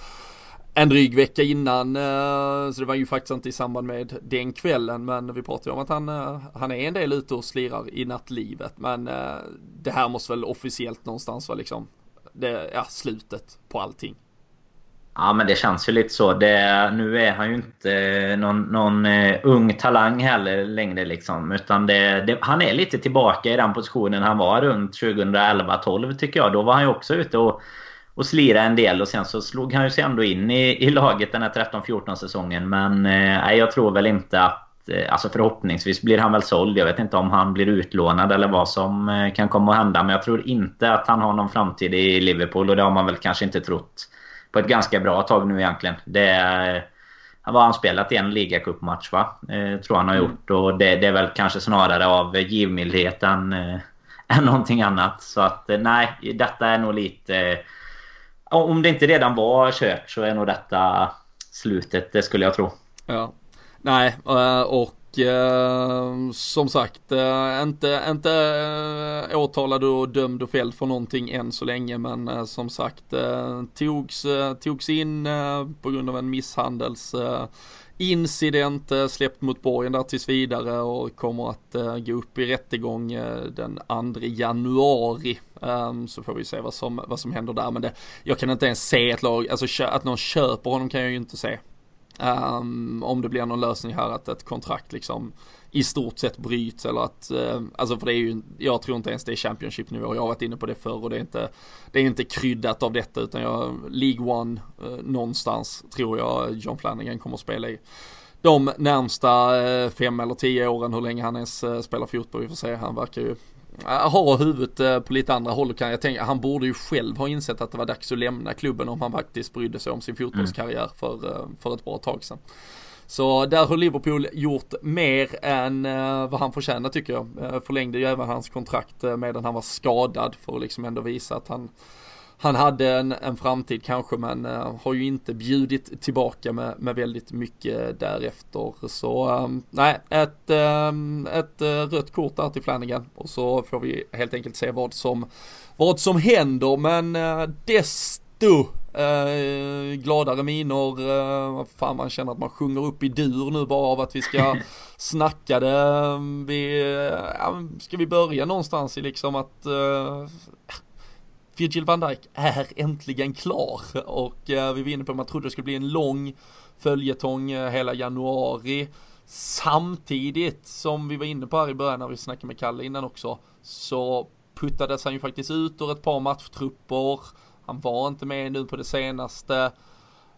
en dryg vecka innan. Eh, så det var ju faktiskt inte i samband med den kvällen. Men vi pratade om att han, eh, han är en del ute och slirar i nattlivet. Men eh, det här måste väl officiellt någonstans vara liksom det, ja, slutet på allting. Ja, men det känns ju lite så. Det, nu är han ju inte någon, någon ung talang heller längre. Liksom, utan det, det, han är lite tillbaka i den positionen han var runt 2011-12 tycker jag. Då var han ju också ute och, och slira en del. Och sen så slog han ju sig ändå in i, i laget den här 13-14 säsongen. Men uh, jag tror väl inte att Eh, alltså förhoppningsvis blir han väl såld. Jag vet inte om han blir utlånad eller vad som eh, kan komma att hända. Men jag tror inte att han har någon framtid i Liverpool. Och det har man väl kanske inte trott på ett ganska bra tag nu egentligen. Det är, han har han spelat i en ligacupmatch va? Eh, tror han har mm. gjort. Och det, det, är väl kanske snarare av givmildhet än, eh, än någonting annat. Så att eh, nej, detta är nog lite... Om det inte redan var kört så är nog detta slutet, det skulle jag tro. Ja, Nej, eh, och eh, som sagt, eh, inte, inte eh, åtalad och dömd och fälld för någonting än så länge, men eh, som sagt togs, togs in på grund av en misshandels incident släppt mot borgen där tills vidare och kommer att eh, gå upp i rättegång eh, den 2 januari. Um, så får vi se vad som, vad som händer där. Men det, jag kan inte ens se ett lag, alltså att någon köper honom kan jag ju inte se. Um, om det blir någon lösning här att ett kontrakt liksom i stort sett bryts eller att, eh, alltså för det är ju, jag tror inte ens det är Championship nivå, jag har varit inne på det förr och det är inte, det är inte kryddat av detta utan jag, League One eh, någonstans tror jag John Flanagan kommer att spela i de närmsta eh, fem eller tio åren, hur länge han ens eh, spelar fotboll, vi får se, han verkar ju eh, har huvudet eh, på lite andra håll kan jag tänka. Han borde ju själv ha insett att det var dags att lämna klubben om han faktiskt brydde sig om sin fotbollskarriär för, för ett bra tag sedan. Så där har Liverpool gjort mer än eh, vad han förtjänar tycker jag. Eh, förlängde ju även hans kontrakt eh, medan han var skadad för att liksom ändå visa att han han hade en, en framtid kanske men uh, har ju inte bjudit tillbaka med, med väldigt mycket därefter. Så um, nej, ett, um, ett uh, rött kort där till Flanagan och så får vi helt enkelt se vad som, vad som händer men uh, desto Uh, gladare miner, uh, fan man känner att man sjunger upp i dur nu bara av att vi ska snacka det. Vi, uh, ska vi börja någonstans i liksom att Virgil van Dijk är äntligen klar och eh, vi var inne på att man trodde det skulle bli en lång följetong eh, hela januari. Samtidigt som vi var inne på här i början när vi snackade med Kalle innan också så puttades han ju faktiskt ut ur ett par matchtrupper. Han var inte med nu på det senaste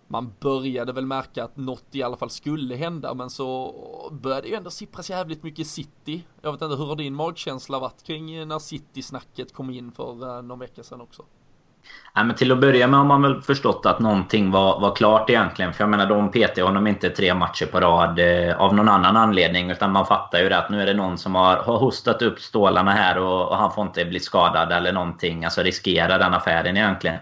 man började väl märka att något i alla fall skulle hända men så började det ju ändå sippras jävligt mycket City. Jag vet inte, hur har din magkänsla varit kring när City-snacket kom in för eh, någon vecka sedan också? Nej, men till att börja med har man väl förstått att någonting var, var klart egentligen. För jag menar, de petar honom inte tre matcher på rad eh, av någon annan anledning. Utan man fattar ju det att nu är det någon som har, har hostat upp stålarna här och, och han får inte bli skadad eller någonting. Alltså riskera den affären egentligen.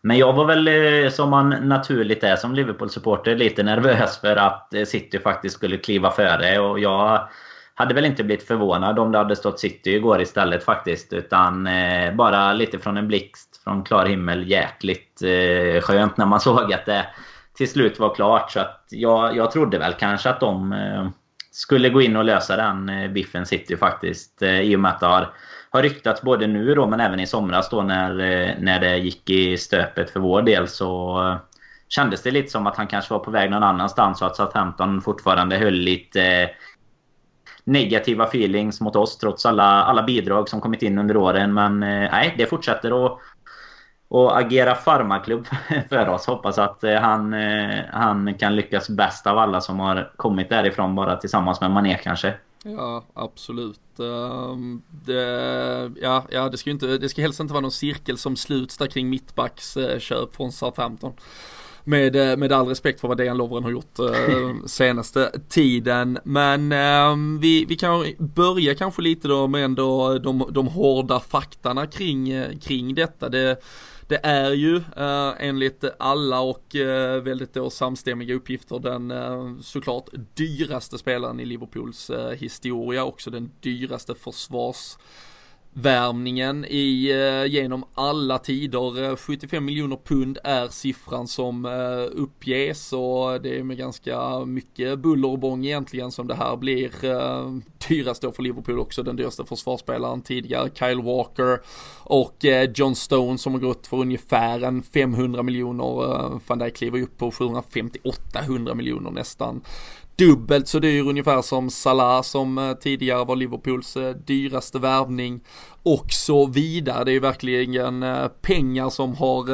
Men jag var väl, eh, som man naturligt är som Liverpool-supporter, lite nervös för att eh, City faktiskt skulle kliva före. Och jag hade väl inte blivit förvånad om det hade stått City igår istället faktiskt. Utan eh, bara lite från en blixt från klar himmel. Jäkligt eh, skönt när man såg att det till slut var klart. Så att jag, jag trodde väl kanske att de eh, skulle gå in och lösa den eh, biffen City faktiskt. I och med att det har har ryktats både nu då men även i somras då när, eh, när det gick i stöpet för vår del så eh, kändes det lite som att han kanske var på väg någon annanstans och att Southampton fortfarande höll lite eh, negativa feelings mot oss trots alla, alla bidrag som kommit in under åren. Men nej, det fortsätter att och agera farmaklubb för oss. Hoppas att han, han kan lyckas bäst av alla som har kommit därifrån bara tillsammans med Mané kanske. Ja, absolut. Ehm, det, ja, ja, det ska ju inte, det ska helst inte vara någon cirkel som sluts där kring mittbacks eh, från Southampton. Med, eh, med all respekt för vad Dejan Lovren har gjort eh, senaste tiden. Men eh, vi, vi kan börja kanske lite då med ändå de, de hårda faktarna kring, eh, kring detta. Det, det är ju eh, enligt alla och eh, väldigt då samstämmiga uppgifter den eh, såklart dyraste spelaren i Liverpools eh, historia, också den dyraste försvars värmningen i, eh, genom alla tider. Eh, 75 miljoner pund är siffran som eh, uppges och det är med ganska mycket buller och bång egentligen som det här blir dyrast då för Liverpool också, den dyraste försvarsspelaren tidigare, Kyle Walker och John Stone som har gått för ungefär en 500 miljoner, van Dijk kliver upp på 750-800 miljoner nästan dubbelt så dyr ungefär som Salah som eh, tidigare var Liverpools eh, dyraste värvning och så vidare. Det är ju verkligen eh, pengar som har,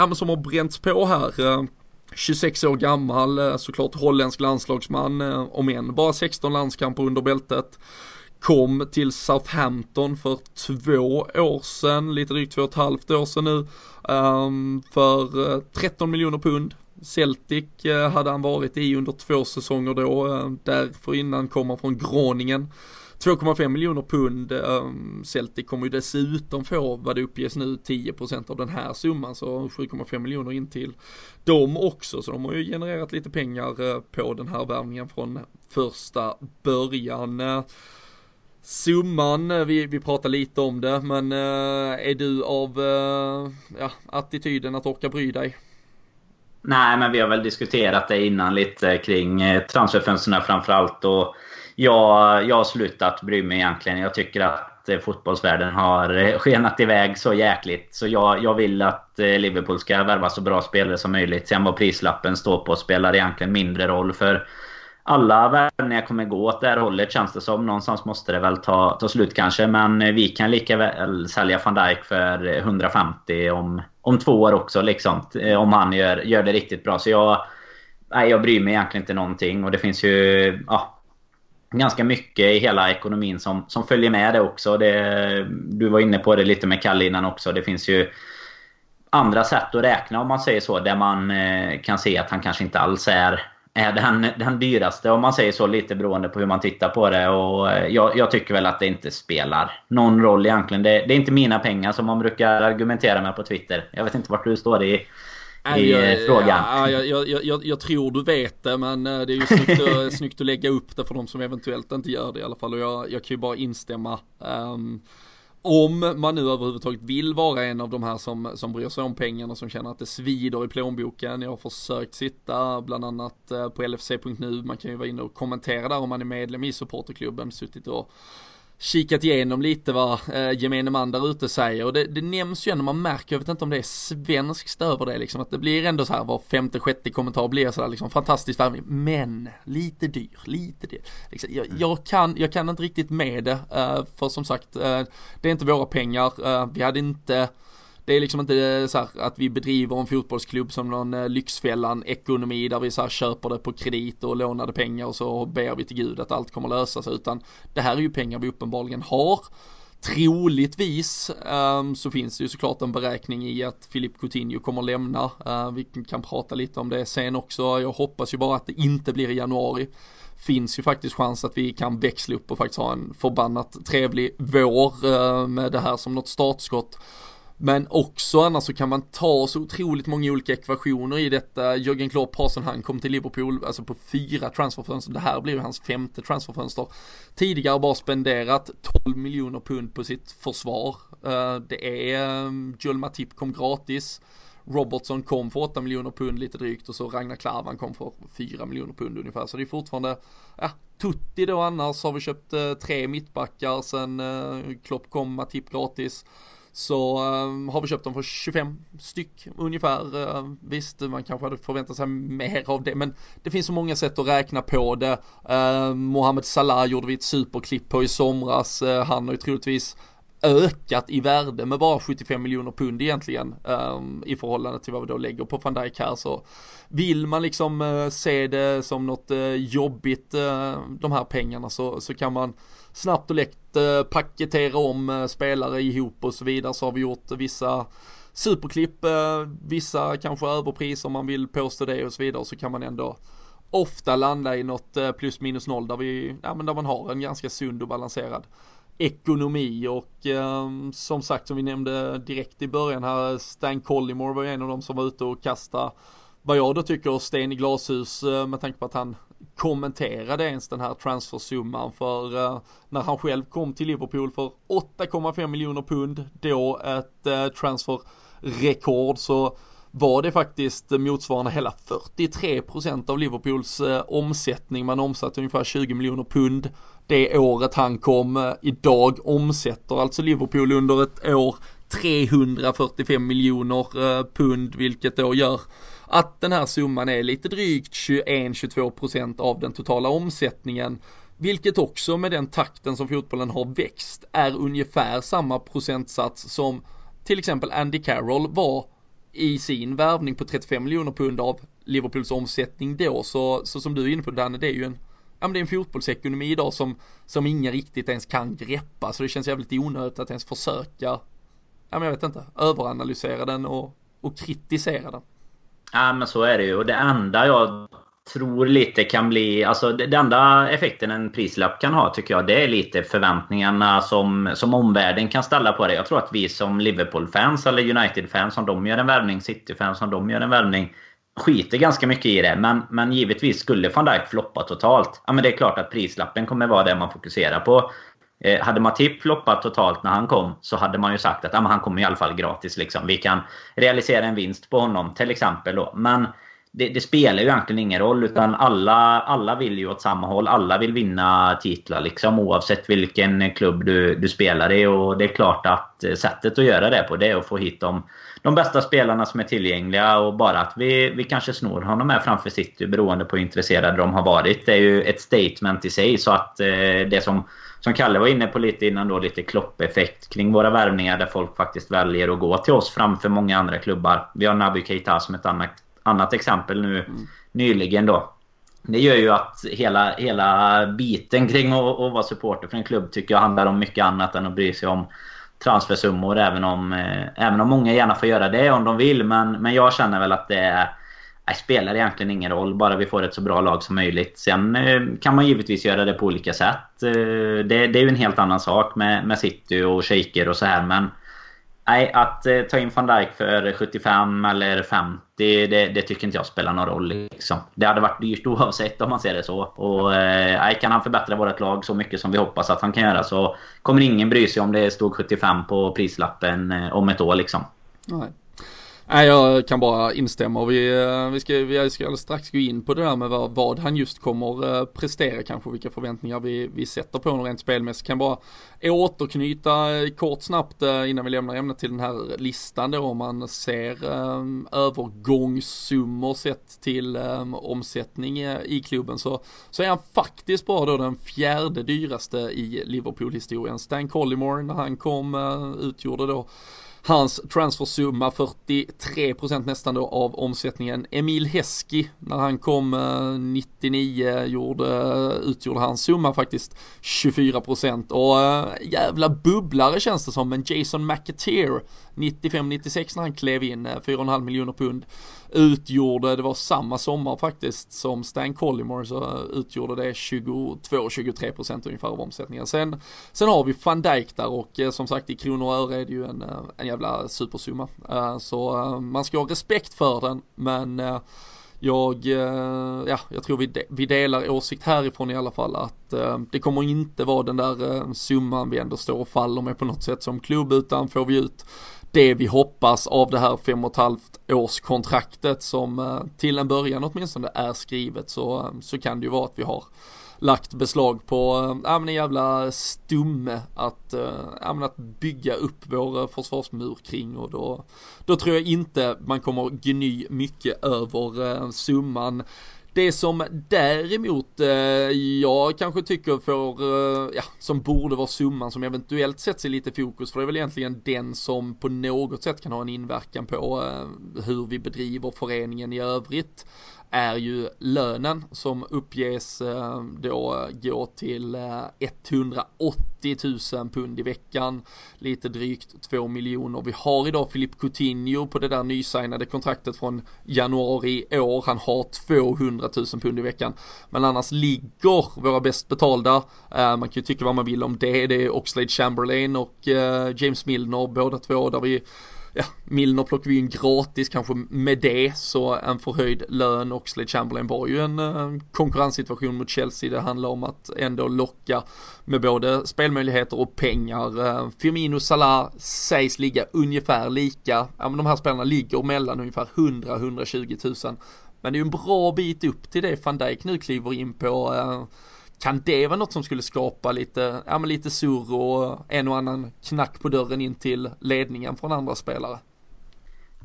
äh, som har bränts på här. 26 år gammal, såklart holländsk landslagsman, om än bara 16 landskamper under bältet. Kom till Southampton för två år sedan, lite drygt två och ett halvt år sedan nu, um, för 13 miljoner pund. Celtic eh, hade han varit i under två säsonger då, eh, därför innan kom han från Groningen. 2,5 miljoner pund. Eh, Celtic kommer ju dessutom få, vad det uppges nu, 10% av den här summan, så 7,5 miljoner in till dem också. Så de har ju genererat lite pengar på den här värvningen från första början. Summan, vi, vi pratar lite om det, men är du av ja, attityden att orka bry dig? Nej, men vi har väl diskuterat det innan lite kring transferfönsterna transferfönstren framförallt. Och jag, jag har slutat bry mig egentligen. Jag tycker att eh, fotbollsvärlden har eh, skenat iväg så jäkligt. Så jag, jag vill att Liverpool ska värva så bra spelare som möjligt. Sen vad prislappen står på spelar egentligen mindre roll. För alla värvningar kommer gå åt det här hållet känns det som. Någonstans måste det väl ta, ta slut kanske. Men eh, vi kan lika väl sälja van Dijk för 150 om, om två år också. Liksom, eh, om han gör, gör det riktigt bra. Så jag, nej, jag bryr mig egentligen inte någonting. Och det finns ju ja, ganska mycket i hela ekonomin som, som följer med det också. Det, du var inne på det lite med Kalle innan också. Det finns ju andra sätt att räkna om man säger så. Där man eh, kan se att han kanske inte alls är är den, den dyraste om man säger så lite beroende på hur man tittar på det. Och eh, jag, jag tycker väl att det inte spelar någon roll egentligen. Det, det, är inte mina pengar som man brukar argumentera med på Twitter. Jag vet inte vart du står i, i jag, frågan. Ja, jag, jag, jag, tror du vet det men eh, det är ju snyggt, att, snyggt att lägga upp det för de som eventuellt inte gör det i alla fall. Och jag, jag kan ju bara instämma. Um, om man nu överhuvudtaget vill vara en av de här som, som bryr sig om pengarna, som känner att det svider i plånboken. Jag har försökt sitta bland annat eh, på LFC.nu, man kan ju vara inne och kommentera där om man är medlem i supporterklubben, suttit och kikat igenom lite vad eh, gemene man där ute säger och det, det nämns ju ändå, man märker, jag vet inte om det är svenskt över det liksom, att det blir ändå så här var femte, sjätte kommentar blir sådär liksom fantastiskt värvning, men lite dyr, lite dyr. Liksom, jag, mm. jag, kan, jag kan inte riktigt med det, eh, för som sagt, eh, det är inte våra pengar, eh, vi hade inte det är liksom inte eh, så här att vi bedriver en fotbollsklubb som någon eh, Lyxfällan ekonomi där vi så här köper det på kredit och lånade pengar och så ber vi till gud att allt kommer lösa sig utan det här är ju pengar vi uppenbarligen har. Troligtvis um, så finns det ju såklart en beräkning i att Filip Coutinho kommer lämna. Uh, vi kan prata lite om det sen också. Jag hoppas ju bara att det inte blir i januari. Finns ju faktiskt chans att vi kan växla upp och faktiskt ha en förbannat trevlig vår uh, med det här som något startskott. Men också annars så kan man ta så otroligt många olika ekvationer i detta. Jörgen Klopp har sen han kom till Liverpool, alltså på fyra transferfönster. Det här blir ju hans femte transferfönster. Tidigare bara spenderat 12 miljoner pund på sitt försvar. Eh, det är, ehm, Joel Matip kom gratis. Robertson kom för 8 miljoner pund lite drygt och så Ragnar Klavan kom för 4 miljoner pund ungefär. Så det är fortfarande, ja, Tutti då annars har vi köpt eh, tre mittbackar sen eh, Klopp kom, Matip gratis. Så ehm, har vi köpt dem för 25 styck ungefär. Ehm, visst, man kanske hade förväntat sig mer av det, men det finns så många sätt att räkna på det. Ehm, Mohamed Salah gjorde vi ett superklipp på i somras. Han har ju troligtvis ökat i värde med bara 75 miljoner pund egentligen um, i förhållande till vad vi då lägger på van Dijk här. Så vill man liksom uh, se det som något uh, jobbigt uh, de här pengarna så, så kan man snabbt och lätt uh, paketera om spelare ihop och så vidare. Så har vi gjort vissa superklipp, vissa kanske överpris om man vill påstå det och så vidare. Så kan man ändå ofta landa i något plus minus noll där vi, ja men där man har en ganska sund och balanserad ekonomi och eh, som sagt som vi nämnde direkt i början här Stan Collymore var ju en av dem som var ute och kastade vad jag då tycker sten i glashus eh, med tanke på att han kommenterade ens den här transfersumman för eh, när han själv kom till Liverpool för 8,5 miljoner pund då ett eh, transferrekord så var det faktiskt motsvarande hela 43% av Liverpools eh, omsättning. Man omsatte ungefär 20 miljoner pund det året han kom. Idag omsätter alltså Liverpool under ett år 345 miljoner eh, pund vilket då gör att den här summan är lite drygt 21-22% av den totala omsättningen. Vilket också med den takten som fotbollen har växt är ungefär samma procentsats som till exempel Andy Carroll var i sin värvning på 35 miljoner pund av Liverpools omsättning då. Så, så som du är inne på Danne, det är ju en, ja men det är en fotbollsekonomi idag som, som ingen riktigt ens kan greppa. Så det känns jävligt onödigt att ens försöka, ja men jag vet inte, överanalysera den och, och kritisera den. Ja men så är det ju. Och det enda jag tror lite kan bli... Alltså den enda effekten en prislapp kan ha tycker jag det är lite förväntningarna som, som omvärlden kan ställa på det. Jag tror att vi som Liverpool-fans eller United-fans om de gör en värvning, City-fans om de gör en värvning skiter ganska mycket i det. Men, men givetvis skulle van Dijk floppa totalt. Ja men det är klart att prislappen kommer vara det man fokuserar på. Eh, hade Matip floppat totalt när han kom så hade man ju sagt att ja, han kommer i alla fall gratis. Liksom. Vi kan realisera en vinst på honom till exempel. Då. Men det, det, spelar ju egentligen ingen roll. Utan alla, alla vill ju åt samma håll. Alla vill vinna titlar liksom, oavsett vilken klubb du, du spelar i. Och det är klart att sättet att göra det på det är att få hit de, de bästa spelarna som är tillgängliga. Och bara att vi, vi kanske snor honom här framför City beroende på hur intresserade de har varit. Det är ju ett statement i sig. Så att eh, det som som Kalle var inne på lite innan då, lite kloppeffekt kring våra värvningar där folk faktiskt väljer att gå till oss framför många andra klubbar. Vi har Naby Keita som ett annat, annat exempel nu mm. nyligen då. Det gör ju att hela, hela biten kring att, att vara supporter för en klubb tycker jag handlar om mycket annat än att bry sig om transfersummor. Även om, eh, även om många gärna får göra det om de vill. Men, men jag känner väl att det är det spelar egentligen ingen roll, bara vi får ett så bra lag som möjligt. Sen eh, kan man givetvis göra det på olika sätt. Eh, det, det, är ju en helt annan sak med, med City och shaker och så här, men... Nej, att eh, ta in van Dijk för 75 eller 50, det, det, tycker inte jag spelar någon roll. Liksom. Det hade varit dyrt oavsett om man ser det så. Och eh, kan han förbättra vårt lag så mycket som vi hoppas att han kan göra så kommer ingen bry sig om det stod 75 på prislappen eh, om ett år liksom. Nej. Nej, jag kan bara instämma och vi, eh, vi, ska, vi ska strax gå in på det där med vad, vad han just kommer eh, prestera kanske, vilka förväntningar vi, vi sätter på honom rent spelmässigt. Kan bara återknyta eh, kort snabbt innan vi lämnar ämnet till den här listan då om man ser um, övergångssummor sett till um, omsättning i klubben så, så är han faktiskt bara då den fjärde dyraste i Liverpool-historien. Stan Collymore när han kom uh, utgjorde då Hans transfersumma 43% nästan då av omsättningen. Emil Heski när han kom eh, 99 gjorde, eh, utgjorde hans summa faktiskt 24% och äh, jävla bubblare känns det som men Jason McAteer 95-96 när han klev in, 4,5 miljoner pund utgjorde, det var samma sommar faktiskt som Stan Collymore så eh, utgjorde det 22-23% ungefär av omsättningen. Sen, sen har vi van Dijk där och eh, som sagt i kronor och öre är det ju en, eh, en jävla supersumma. Eh, så man ska ha respekt för den men jag, ja, jag tror vi, de, vi delar åsikt härifrån i alla fall att eh, det kommer inte vara den där eh, summan vi ändå står och faller med på något sätt som klubb utan får vi ut det vi hoppas av det här fem och ett halvt års kontraktet som eh, till en början åtminstone är skrivet så, eh, så kan det ju vara att vi har lagt beslag på, eh, ja men en jävla stumme att, ja men att bygga upp vår försvarsmur kring och då, då tror jag inte man kommer gny mycket över summan. Det som däremot eh, jag kanske tycker får, eh, ja, som borde vara summan som eventuellt sätts i lite fokus, för det är väl egentligen den som på något sätt kan ha en inverkan på eh, hur vi bedriver föreningen i övrigt är ju lönen som uppges eh, då gå till eh, 180 000 pund i veckan, lite drygt 2 miljoner. Vi har idag Filip Coutinho på det där nysignade kontraktet från januari i år. Han har 200 000 pund i veckan. Men annars ligger våra bäst betalda, eh, man kan ju tycka vad man vill om det, det är Oxlade Chamberlain och James Milner båda två där vi ja, Milner plockar vi in gratis kanske med det, så en förhöjd lön. Oxlade Chamberlain var ju en eh, konkurrenssituation mot Chelsea. Det handlar om att ändå locka med både spelmöjligheter och pengar. Eh, Firmino Salah sägs ligga ungefär lika, ja men de här spelarna ligger mellan ungefär 100-120 000. Men det är ju en bra bit upp till det van Dijk nu kliver in på. Eh, kan det vara något som skulle skapa lite, ja men lite surr och en och annan knack på dörren in till ledningen från andra spelare?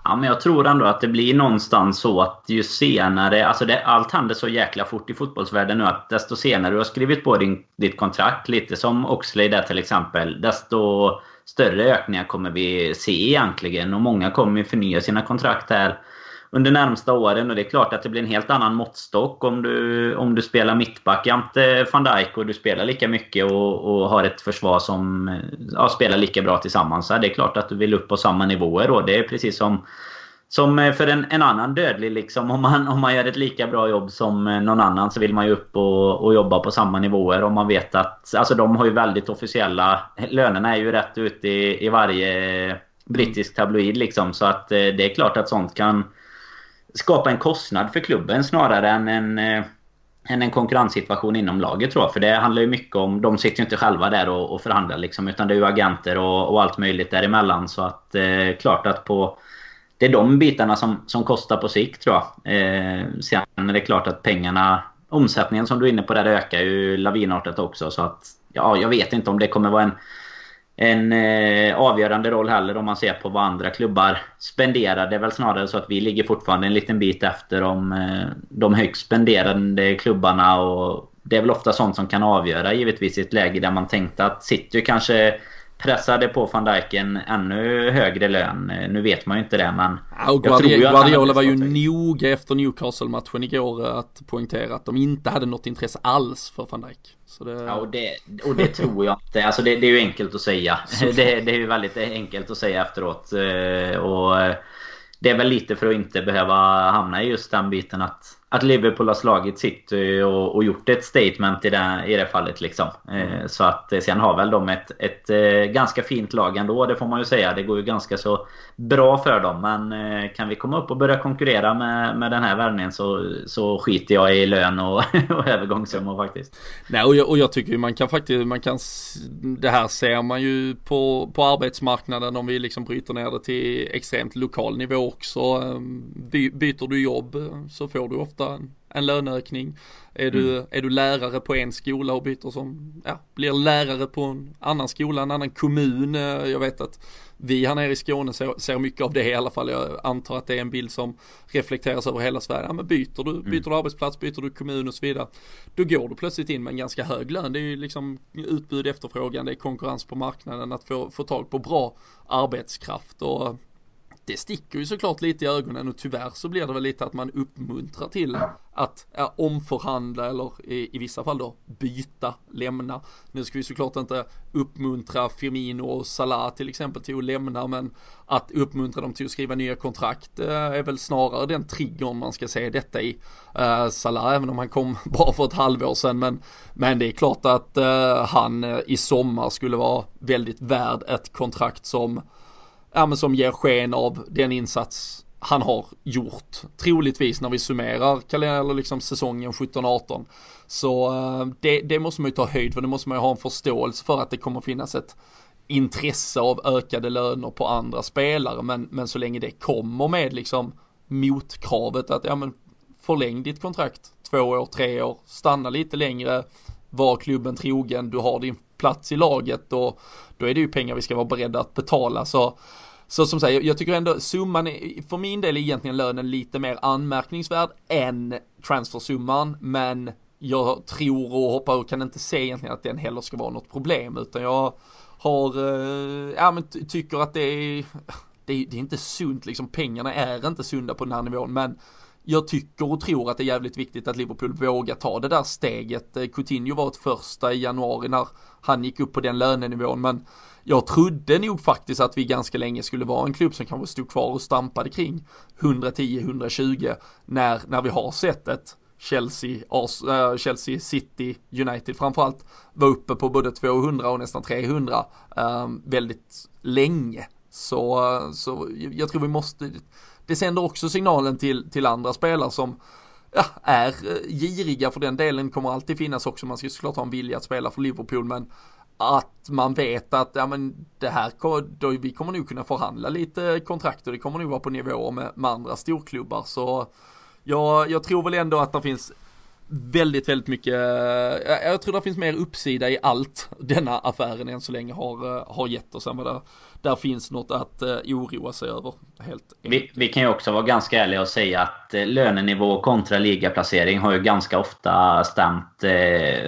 Ja, men jag tror ändå att det blir någonstans så att ju senare... Alltså det, allt händer så jäkla fort i fotbollsvärlden nu att desto senare du har skrivit på din, ditt kontrakt, lite som Oxley där till exempel, desto större ökningar kommer vi se egentligen. Och många kommer förnya sina kontrakt här under närmsta åren. Och det är klart att det blir en helt annan måttstock om du, om du spelar mittback jämte eh, van Dijk och du spelar lika mycket och, och har ett försvar som ja, spelar lika bra tillsammans. Så det är klart att du vill upp på samma nivåer. Och det är precis som som eh, för en, en annan dödlig liksom. Om man, om man gör ett lika bra jobb som eh, någon annan så vill man ju upp och, och jobba på samma nivåer. Om man vet att... Alltså de har ju väldigt officiella... Lönerna är ju rätt ute i, i varje brittisk tabloid liksom. Så att eh, det är klart att sånt kan skapa en kostnad för klubben snarare än en, eh, än en konkurrenssituation inom laget tror jag. För det handlar ju mycket om... De sitter ju inte själva där och, och förhandlar liksom. Utan det är ju agenter och, och allt möjligt däremellan. Så att eh, klart att på det är de bitarna som, som kostar på sikt tror jag. Eh, sen är det klart att pengarna, omsättningen som du är inne på där ökar ju lavinartat också. Så att, ja, jag vet inte om det kommer vara en, en eh, avgörande roll heller om man ser på vad andra klubbar spenderar. Det är väl snarare så att vi ligger fortfarande en liten bit efter om eh, de högst spenderande klubbarna. Och det är väl ofta sånt som kan avgöra givetvis i ett läge där man tänkte att City kanske pressade på van Dijk en ännu högre lön. Nu vet man ju inte det men... Ja, och Guardiola, Guardiola var ju noga efter Newcastle-matchen igår att poängtera att de inte hade något intresse alls för van Dijk. Det... Ja och det, och det tror jag inte. Alltså det, det är ju enkelt att säga. Det, det, är ju väldigt enkelt att säga efteråt. Eh, och det är väl lite för att inte behöva hamna i just den biten att att Liverpool har slagit City och, och gjort ett statement i det, i det fallet. Liksom. Eh, så att eh, sen har väl de ett, ett eh, ganska fint lag ändå, det får man ju säga. Det går ju ganska så bra för dem. Men eh, kan vi komma upp och börja konkurrera med, med den här värvningen så, så skiter jag i lön och, och övergångssummor faktiskt. Nej, och jag, och jag tycker man kan faktiskt, man kan, det här ser man ju på, på arbetsmarknaden om vi liksom bryter ner det till extremt lokal nivå också. Ehm, by, byter du jobb så får du ofta en, en löneökning. Är du, mm. är du lärare på en skola och byter som, ja, blir lärare på en annan skola, en annan kommun. Eh, jag vet att vi här nere i Skåne ser, ser mycket av det i alla fall. Jag antar att det är en bild som reflekteras över hela Sverige. Ja, men byter du, mm. byter du arbetsplats, byter du kommun och så vidare. Då går du plötsligt in med en ganska hög lön. Det är ju liksom utbud, efterfrågan, det är konkurrens på marknaden att få, få tag på bra arbetskraft. Och det sticker ju såklart lite i ögonen och tyvärr så blir det väl lite att man uppmuntrar till att ja, omförhandla eller i, i, vissa fall då byta, lämna. Nu ska vi såklart inte uppmuntra Firmino och Salah till exempel till att lämna men att uppmuntra dem till att skriva nya kontrakt eh, är väl snarare den triggern man ska se detta i. Eh, Salah även om han kom bara för ett halvår sedan men, men det är klart att eh, han eh, i sommar skulle vara väldigt värd ett kontrakt som ja, men som ger sken av den insats han har gjort. Troligtvis när vi summerar eller liksom säsongen 17-18. Så eh, det, det, måste man ju ta höjd för, det måste man ju ha en förståelse för att det kommer finnas ett intresse av ökade löner på andra spelare. Men, men så länge det kommer med liksom motkravet att ja men förläng ditt kontrakt två år, tre år, stanna lite längre, var klubben trogen, du har din plats i laget och då är det ju pengar vi ska vara beredda att betala. Så så som säger, jag tycker ändå summan, är, för min del är egentligen lönen lite mer anmärkningsvärd än transfersumman, men jag tror och hoppar och kan inte se egentligen att den heller ska vara något problem, utan jag har, eh, ja men tycker att det är, det är, det är inte sunt liksom, pengarna är inte sunda på den här nivån, men jag tycker och tror att det är jävligt viktigt att Liverpool vågar ta det där steget. Eh, Coutinho var ett första i januari när han gick upp på den lönenivån, men jag trodde nog faktiskt att vi ganska länge skulle vara en klubb som kanske stod kvar och stampade kring 110-120 när, när vi har sett ett Chelsea, Ars, äh, Chelsea City, United framförallt var uppe på både 200 och nästan 300 äh, ehm, väldigt länge. Så, så jag tror vi måste, det sänder också signalen till, till andra spelare som ja, är eh, giriga för den delen kommer alltid finnas också. Man ska såklart ha en vilja att spela för Liverpool men att man vet att ja, men det här, då, vi kommer nog kunna förhandla lite kontrakt och det kommer nog vara på nivå med, med andra storklubbar. Så jag, jag tror väl ändå att det finns väldigt, väldigt mycket, jag tror det finns mer uppsida i allt denna affären än så länge har, eh, har gett oss det där finns något att eh, oroa sig över. Helt vi, vi, kan ju också vara ganska ärliga och säga att eh, lönenivå kontra ligaplacering har ju ganska ofta stämt eh,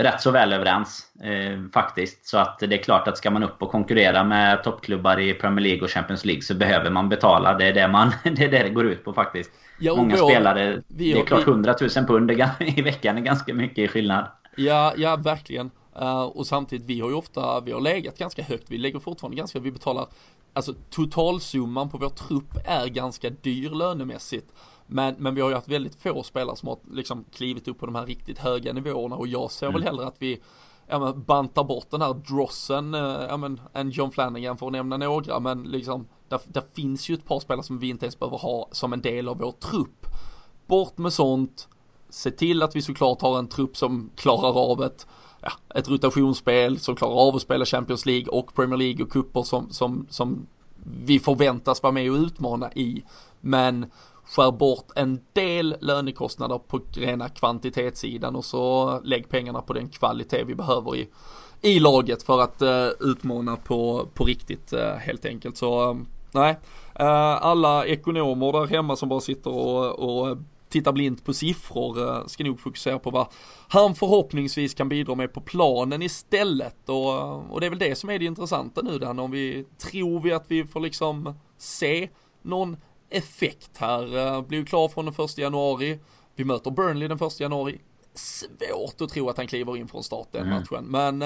rätt så väl överens. Eh, faktiskt. Så att det är klart att ska man upp och konkurrera med toppklubbar i Premier League och Champions League så behöver man betala. Det är det, man, det, är det, det går ut på faktiskt. Ja, Många då, spelare, vi, det är klart 100 000 pund i veckan är ganska mycket skillnad. Ja, ja verkligen. Uh, och samtidigt, vi har ju ofta, vi har legat ganska högt, vi lägger fortfarande ganska, vi betalar, alltså totalsumman på vår trupp är ganska dyr lönemässigt. Men, men vi har ju haft väldigt få spelare som har liksom klivit upp på de här riktigt höga nivåerna och jag ser mm. väl hellre att vi ja, men, bantar bort den här drossen, uh, ja, men, en John Flanagan för att nämna några, men liksom, där, där finns ju ett par spelare som vi inte ens behöver ha som en del av vår trupp. Bort med sånt, se till att vi såklart har en trupp som klarar av ett ja, ett rotationsspel som klarar av att spela Champions League och Premier League och kupper som, som, som vi förväntas vara med och utmana i. Men skär bort en del lönekostnader på rena kvantitetssidan och så lägg pengarna på den kvalitet vi behöver i, i laget för att uh, utmana på, på riktigt uh, helt enkelt. Så uh, nej, alla ekonomer där hemma som bara sitter och, och tittar blint på siffror ska nog fokusera på vad han förhoppningsvis kan bidra med på planen istället och, och det är väl det som är det intressanta nu Dan om vi tror vi att vi får liksom se någon effekt här. Uh, blir klar från den första januari. Vi möter Burnley den första januari. Svårt att tro att han kliver in från start den mm. matchen. Men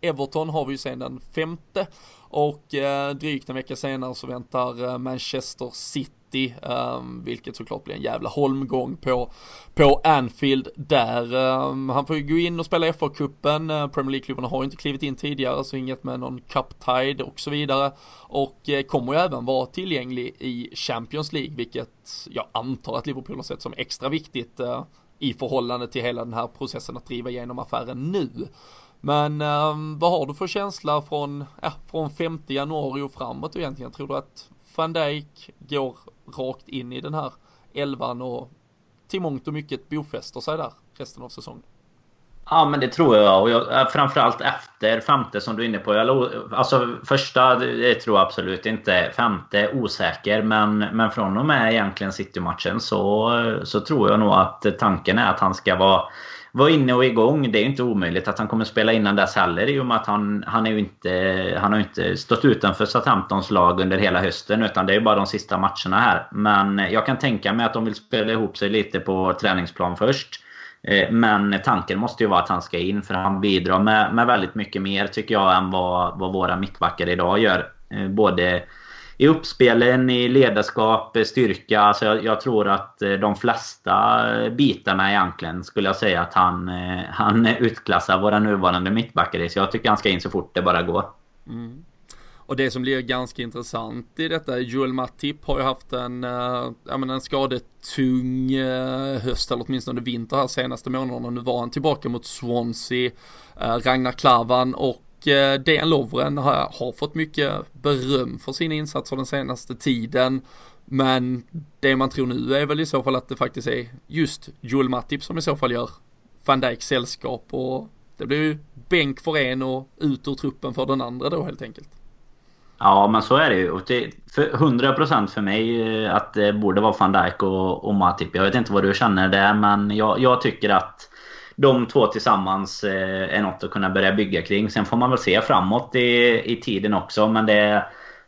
Everton har vi ju sen den femte och eh, drygt en vecka senare så väntar eh, Manchester City City, um, vilket såklart blir en jävla holmgång på, på Anfield där. Um, han får ju gå in och spela FA-cupen, uh, eh, Premier League-klubbarna har ju inte klivit in tidigare så inget med någon cup-tide och så vidare. Och uh, kommer ju även vara tillgänglig i Champions League, vilket jag antar att Liverpool har sett som extra viktigt uh, i förhållande till hela den här processen att driva igenom affären nu. Men um, vad har du för känsla från, ja, från 5 januari och framåt egentligen? Tror du att van Dijk går rakt in i den här elvan och till mångt och mycket bofäster sig där resten av säsongen. Ja men det tror jag. Och jag, eh, framförallt efter femte som du är inne på. Jag, alltså första det tror jag absolut inte. Femte osäker. Men, men från och med egentligen City-matchen så, så tror jag nog att tanken är att han ska vara var inne och igång. Det är inte omöjligt att han kommer spela innan dess heller i och med att han, han, är inte, han har inte stått utanför Southamptons lag under hela hösten utan det är bara de sista matcherna här. Men jag kan tänka mig att de vill spela ihop sig lite på träningsplan först. Eh, men tanken måste ju vara att han ska in för han bidrar med, med väldigt mycket mer tycker jag än vad, vad våra mittbackar idag gör. Eh, både i uppspelen, i ledarskap, styrka. Alltså jag, jag, tror att eh, de flesta eh, bitarna egentligen skulle jag säga att han, eh, han utklassar våra nuvarande mittbackar i. Så jag tycker han ska in så fort det bara går. Mm. Och det som blir ganska intressant i detta, Joel Matip har ju haft en, äh, menar en skadetung äh, höst eller åtminstone vinter här senaste månaderna. Nu var han tillbaka mot Swansea, äh, Ragnar Klavan och Eh, Dejan Lovren har, har fått mycket beröm för sina insatser den senaste tiden. Men det man tror nu är väl i så fall att det faktiskt är just Joel Matip som i så fall gör van Dijk sällskap och det blir ju bänk för en och ut ur truppen för den andra då helt enkelt. Ja men så är det ju. Och det, för 100% för mig eh, att det borde vara van Dijk och, och Matip. Jag vet inte vad du känner där men jag, jag tycker att de två tillsammans eh, är något att kunna börja bygga kring. Sen får man väl se framåt i, i tiden också. Men det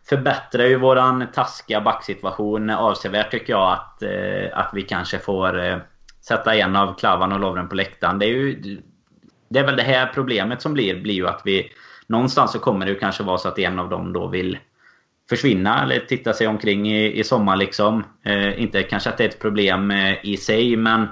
förbättrar ju våran taskiga backsituation avsevärt tycker jag. Att, eh, att vi kanske får eh, sätta en av Klavan och Lovren på läktaren. Det är ju... Det är väl det här problemet som blir, blir ju att vi... Någonstans så kommer det ju kanske vara så att en av dem då vill försvinna eller titta sig omkring i, i sommar liksom. Eh, inte kanske att det är ett problem eh, i sig men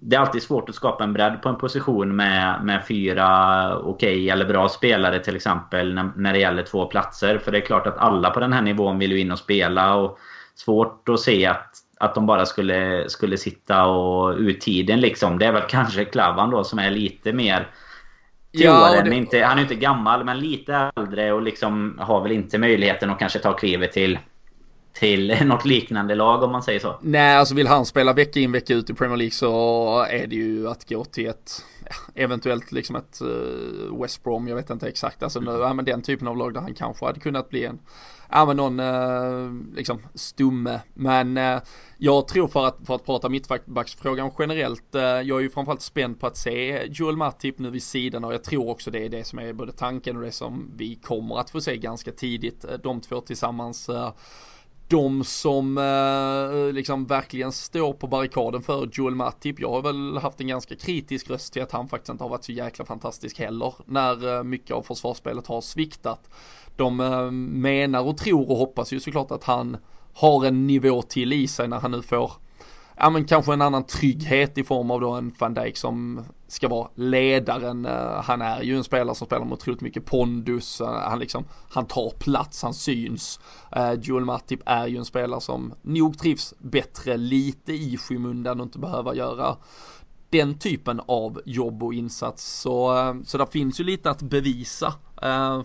det är alltid svårt att skapa en bredd på en position med, med fyra okej okay eller bra spelare till exempel när, när det gäller två platser. För det är klart att alla på den här nivån vill ju in och spela. och Svårt att se att, att de bara skulle, skulle sitta och ut tiden liksom. Det är väl kanske Klavan då som är lite mer till ja, åren. Det... Inte, han är inte gammal men lite äldre och liksom har väl inte möjligheten att kanske ta klivet till till något liknande lag om man säger så. Nej, alltså vill han spela vecka in vecka ut i Premier League så är det ju att gå till ett eventuellt liksom ett uh, West Brom, jag vet inte exakt, alltså mm. ja, men den typen av lag där han kanske hade kunnat bli en, ja men någon uh, liksom stumme, men uh, jag tror för att, för att prata mittbacksfrågan generellt, jag är ju framförallt spänd på att se Joel Matip nu vid sidan och jag tror också det är det som är både tanken och det som vi kommer att få se ganska tidigt, de två tillsammans de som eh, liksom verkligen står på barrikaden för Joel Matip. Jag har väl haft en ganska kritisk röst till att han faktiskt inte har varit så jäkla fantastisk heller när eh, mycket av försvarsspelet har sviktat. De eh, menar och tror och hoppas ju såklart att han har en nivå till i sig när han nu får ja men kanske en annan trygghet i form av då en van Dijk som ska vara ledaren. Eh, han är ju en spelare som spelar med otroligt mycket pondus. Eh, han liksom, han tar plats, han syns. Eh, Joel Matip är ju en spelare som nog trivs bättre lite i skymundan och inte behöva göra den typen av jobb och insats. Så, så där finns ju lite att bevisa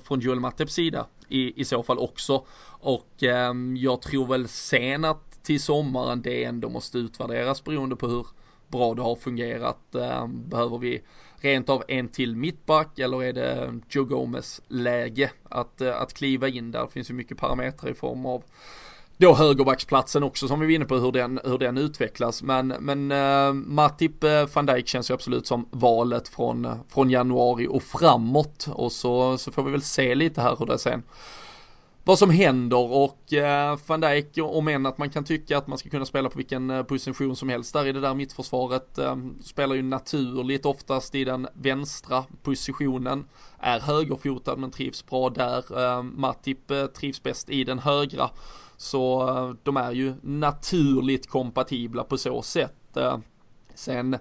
från Joel Matips sida i, i så fall också. Och eh, jag tror väl sen att till sommaren det ändå måste utvärderas beroende på hur bra det har fungerat. Ehm, behöver vi rent av en till mittback eller är det Joe Gomez läge att, eh, att kliva in där? Det finns ju mycket parametrar i form av då högerbacksplatsen också som vi var inne på hur den, hur den utvecklas. Men, men uh, Matip eh, van Dijk känns ju absolut som valet från, eh, från januari och framåt. Och så, så får vi väl se lite här hur det sen vad som händer och eh, van Dijk, om än att man kan tycka att man ska kunna spela på vilken eh, position som helst. Där i det där mittförsvaret, eh, spelar ju naturligt oftast i den vänstra positionen, är högerfotad men trivs bra där, eh, Matip eh, trivs bäst i den högra, så eh, de är ju naturligt kompatibla på så sätt. Eh, sen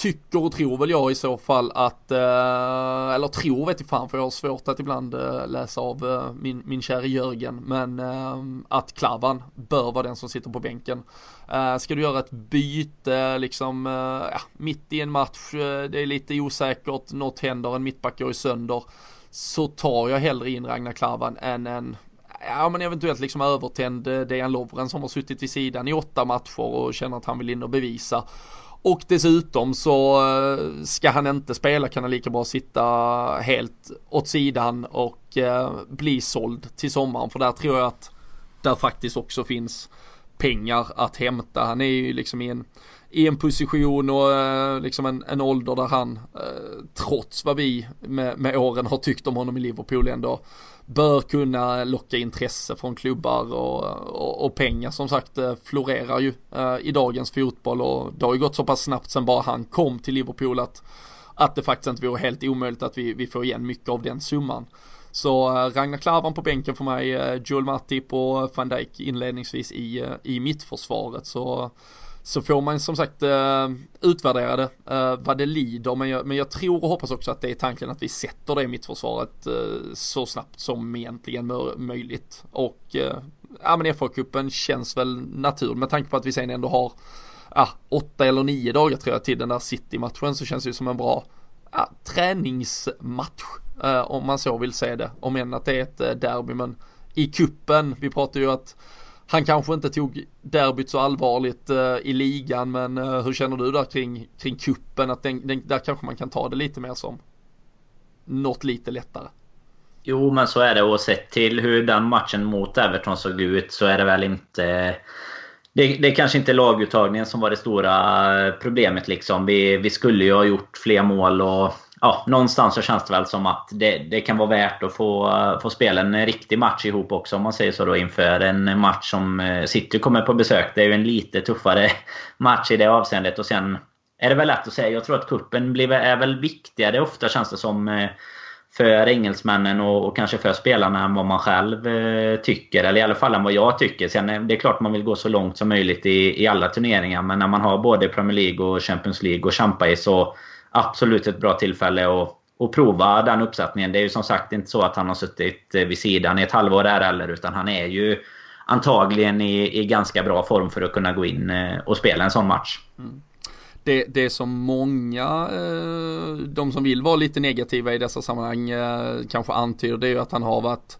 tycker och tror väl jag i så fall att, eh, eller tror vet jag fan för jag har svårt att ibland eh, läsa av eh, min, min kära Jörgen, men eh, att Klavan bör vara den som sitter på bänken. Eh, ska du göra ett byte liksom eh, ja, mitt i en match, eh, det är lite osäkert, något händer, en mittback går sönder, så tar jag hellre in Ragnar Klavan än en ja men eventuellt liksom övertänd eh, Dejan Lovren som har suttit vid sidan i åtta matcher och känner att han vill in och bevisa. Och dessutom så eh, ska han inte spela kan han lika bra sitta helt åt sidan och eh, bli såld till sommaren. För där tror jag att där faktiskt också finns pengar att hämta. Han är ju liksom i en, i en position och eh, liksom en, en ålder där han, eh, trots vad vi med, med åren har tyckt om honom i Liverpool ändå bör kunna locka intresse från klubbar och, och, och pengar som sagt eh, florerar ju eh, i dagens fotboll och det har ju gått så pass snabbt sen bara han kom till Liverpool att, att det faktiskt inte vore helt omöjligt att vi, vi får igen mycket av den summan. Så eh, Ragnar Klavan på bänken för mig, eh, Joel Matip och van Dijk inledningsvis i, i mittförsvaret. Så så får man som sagt eh, utvärdera det, eh, vad det lider. Men jag, men jag tror och hoppas också att det är tanken att vi sätter det i mittförsvaret eh, så snabbt som egentligen möjligt. Och ja men FA-cupen känns väl naturlig med tanke på att vi sen ändå har ja, åtta eller nio dagar tror jag till den där City-matchen så känns det ju som en bra ja, träningsmatch om man så vill se det. Om än att det är ett derby men i kuppen vi pratar ju att han kanske inte tog derbyt så allvarligt uh, i ligan men uh, hur känner du där kring, kring kuppen att den, den, där kanske man kan ta det lite mer som något lite lättare. Jo men så är det och sett till hur den matchen mot Everton såg ut så är det väl inte det, det kanske inte är laguttagningen som var det stora eh, problemet liksom. Vi, vi skulle ju ha gjort fler mål och ja, någonstans så känns det väl som att det, det kan vara värt att få, få spela en riktig match ihop också om man säger så då inför en match som eh, City kommer på besök. Det är ju en lite tuffare match i det avseendet och sen är det väl lätt att säga. Jag tror att kuppen blir, är väl viktigare ofta känns det som eh, för engelsmännen och, och, kanske för spelarna än vad man själv eh, tycker. Eller i alla fall än vad jag tycker. Sen eh, det är klart man vill gå så långt som möjligt i, i alla turneringar. Men när man har både Premier League och Champions League att kämpa i så absolut ett bra tillfälle att, att prova den uppsättningen. Det är ju som sagt inte så att han har suttit eh, vid sidan i ett halvår där heller. Utan han är ju antagligen i, i ganska bra form för att kunna gå in eh, och spela en sån match. Mm. Det, det som många, eh, de som vill vara lite negativa i dessa sammanhang, kanske antyder det är ju att han har varit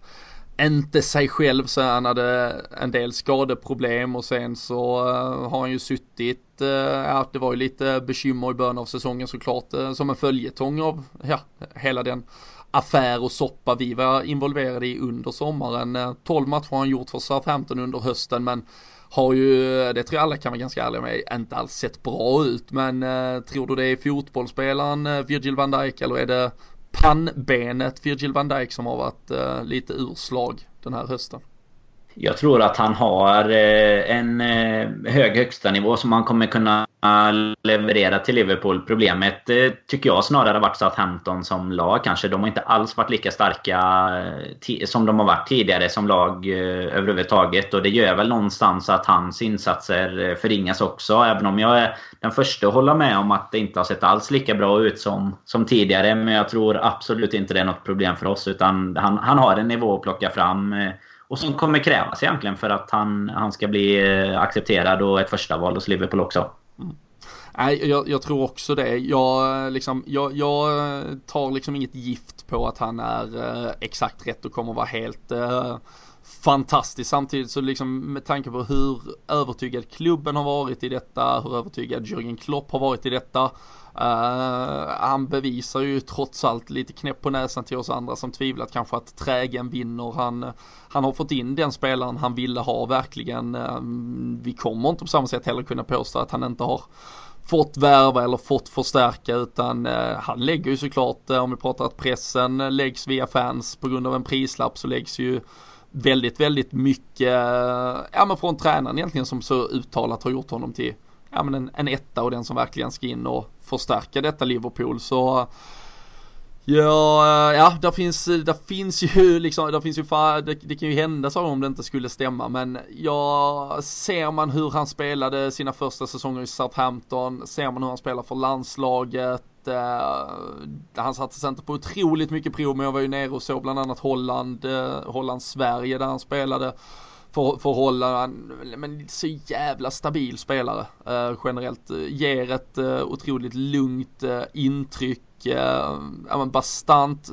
inte sig själv så han hade en del skadeproblem och sen så har han ju suttit, Eh, att, det var ju lite bekymmer i början av säsongen såklart eh, som en följetong av ja, hela den affär och soppa vi var involverade i under sommaren. Eh, 12 matcher har han gjort för Southampton under hösten men har ju, det tror jag alla kan vara ganska ärliga med, inte alls sett bra ut. Men tror du det är fotbollsspelaren Virgil van Dijk eller är det pannbenet Virgil van Dijk som har varit lite urslag den här hösten. Jag tror att han har eh, en eh, hög högsta nivå som han kommer kunna leverera till Liverpool. Problemet eh, tycker jag snarare har varit Southampton som lag kanske. De har inte alls varit lika starka som de har varit tidigare som lag överhuvudtaget. Och det gör väl någonstans att hans insatser förringas också. Även om jag är den första att hålla med om att det inte har sett alls lika bra ut som, som tidigare. Men jag tror absolut inte det är något problem för oss. Utan han, han har en nivå att plocka fram och som kommer krävas egentligen för att han, han ska bli eh, accepterad och ett första val hos Liverpool också. Mm. Nej, jag, jag, tror också det. Jag, eh, liksom, jag, jag eh, tar liksom inget gift på att han är eh, exakt rätt och kommer vara helt eh, fantastisk. Samtidigt så liksom med tanke på hur övertygad klubben har varit i detta, hur övertygad Jürgen Klopp har varit i detta. Uh, han bevisar ju trots allt lite knäpp på näsan till oss andra som tvivlat kanske att trägen vinner. Han, han har fått in den spelaren han ville ha verkligen. Uh, vi kommer inte på samma sätt heller kunna påstå att han inte har fått värva eller fått förstärka utan eh, han lägger ju såklart, eh, om vi pratar att pressen läggs via fans på grund av en prislapp så läggs ju väldigt, väldigt mycket, eh, ja men från tränaren egentligen som så uttalat har gjort honom till ja, men en, en etta och den som verkligen ska in och förstärka detta Liverpool. Så Ja, eh, ja, där finns, där finns ju liksom, där finns ju, det, det kan ju hända så om det inte skulle stämma, men ja, ser man hur han spelade sina första säsonger i Southampton, ser man hur han spelar för landslaget, eh, han satte sig inte på otroligt mycket prov, men jag var ju nere och såg bland annat Holland, eh, Holland-Sverige där han spelade för, för men så jävla stabil spelare eh, generellt. Eh, ger ett eh, otroligt lugnt eh, intryck eh, ja, men bastant.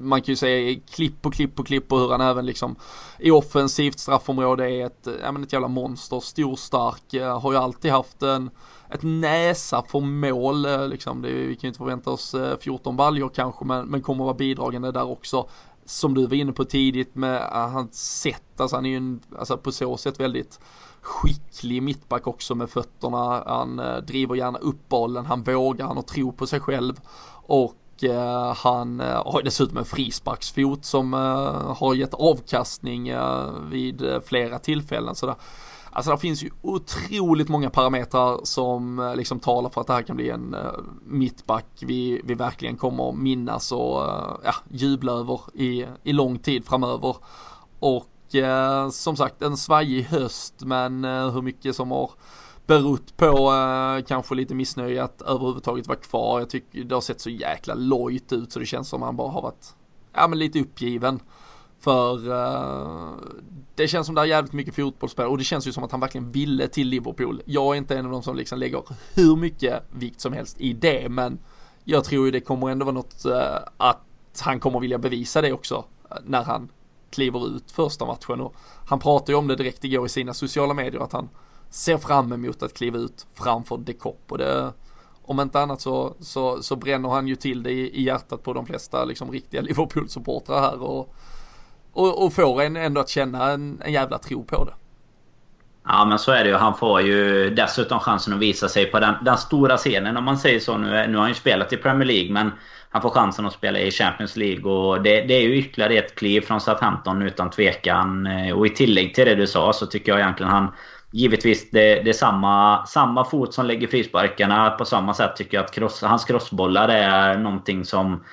Man kan ju säga klipp på klipp på klipp på hur han även liksom i offensivt straffområde är ett, ja, men ett jävla monster. Stor, stark, eh, har ju alltid haft en ett näsa för mål eh, liksom. Det, vi kan ju inte förvänta oss eh, 14 baljor kanske men, men kommer vara bidragande där också som du var inne på tidigt med eh, hans sätt, alltså han är ju en, alltså på så sätt väldigt skicklig mittback också med fötterna. Han eh, driver gärna upp bollen, han vågar, han har tro på sig själv och eh, han eh, har dessutom en frisparksfot som har gett avkastning vid flera tillfällen. Så där Alltså det finns ju otroligt många parametrar som eh, liksom talar för att det här kan bli en uh, mittback vi, vi verkligen kommer minnas och uh, ja, jubla över i, i lång tid framöver. Och uh, som sagt en svajig höst men hur mycket som har berott på kanske lite missnöje att överhuvudtaget vara kvar. Jag tycker det har sett så jäkla lojt ut så det känns som han bara har varit ja, men lite uppgiven. För uh, det känns som det är jävligt mycket fotbollsspel och det känns ju som att han verkligen ville till Liverpool. Jag är inte en av de som liksom lägger hur mycket vikt som helst i det men jag tror ju det kommer ändå vara något uh, att han kommer vilja bevisa det också eh, när han kliver ut första matchen. Och han pratade ju om det direkt igår i sina sociala medier att han ser fram emot att kliva ut framför De Kopp. Och det om inte annat så, så, så bränner han ju till det i, i hjärtat på de flesta liksom riktiga Liverpool-supportrar här. Och och, och får en ändå att känna en, en jävla tro på det. Ja men så är det ju. Han får ju dessutom chansen att visa sig på den, den stora scenen om man säger så. Nu, nu har han ju spelat i Premier League men han får chansen att spela i Champions League och det, det är ju ytterligare ett kliv från Southampton utan tvekan. Eh, och i tillägg till det du sa så tycker jag egentligen han Givetvis det, det är samma, samma fot som lägger frisparkarna. På samma sätt tycker jag att cross, hans crossbollar är någonting som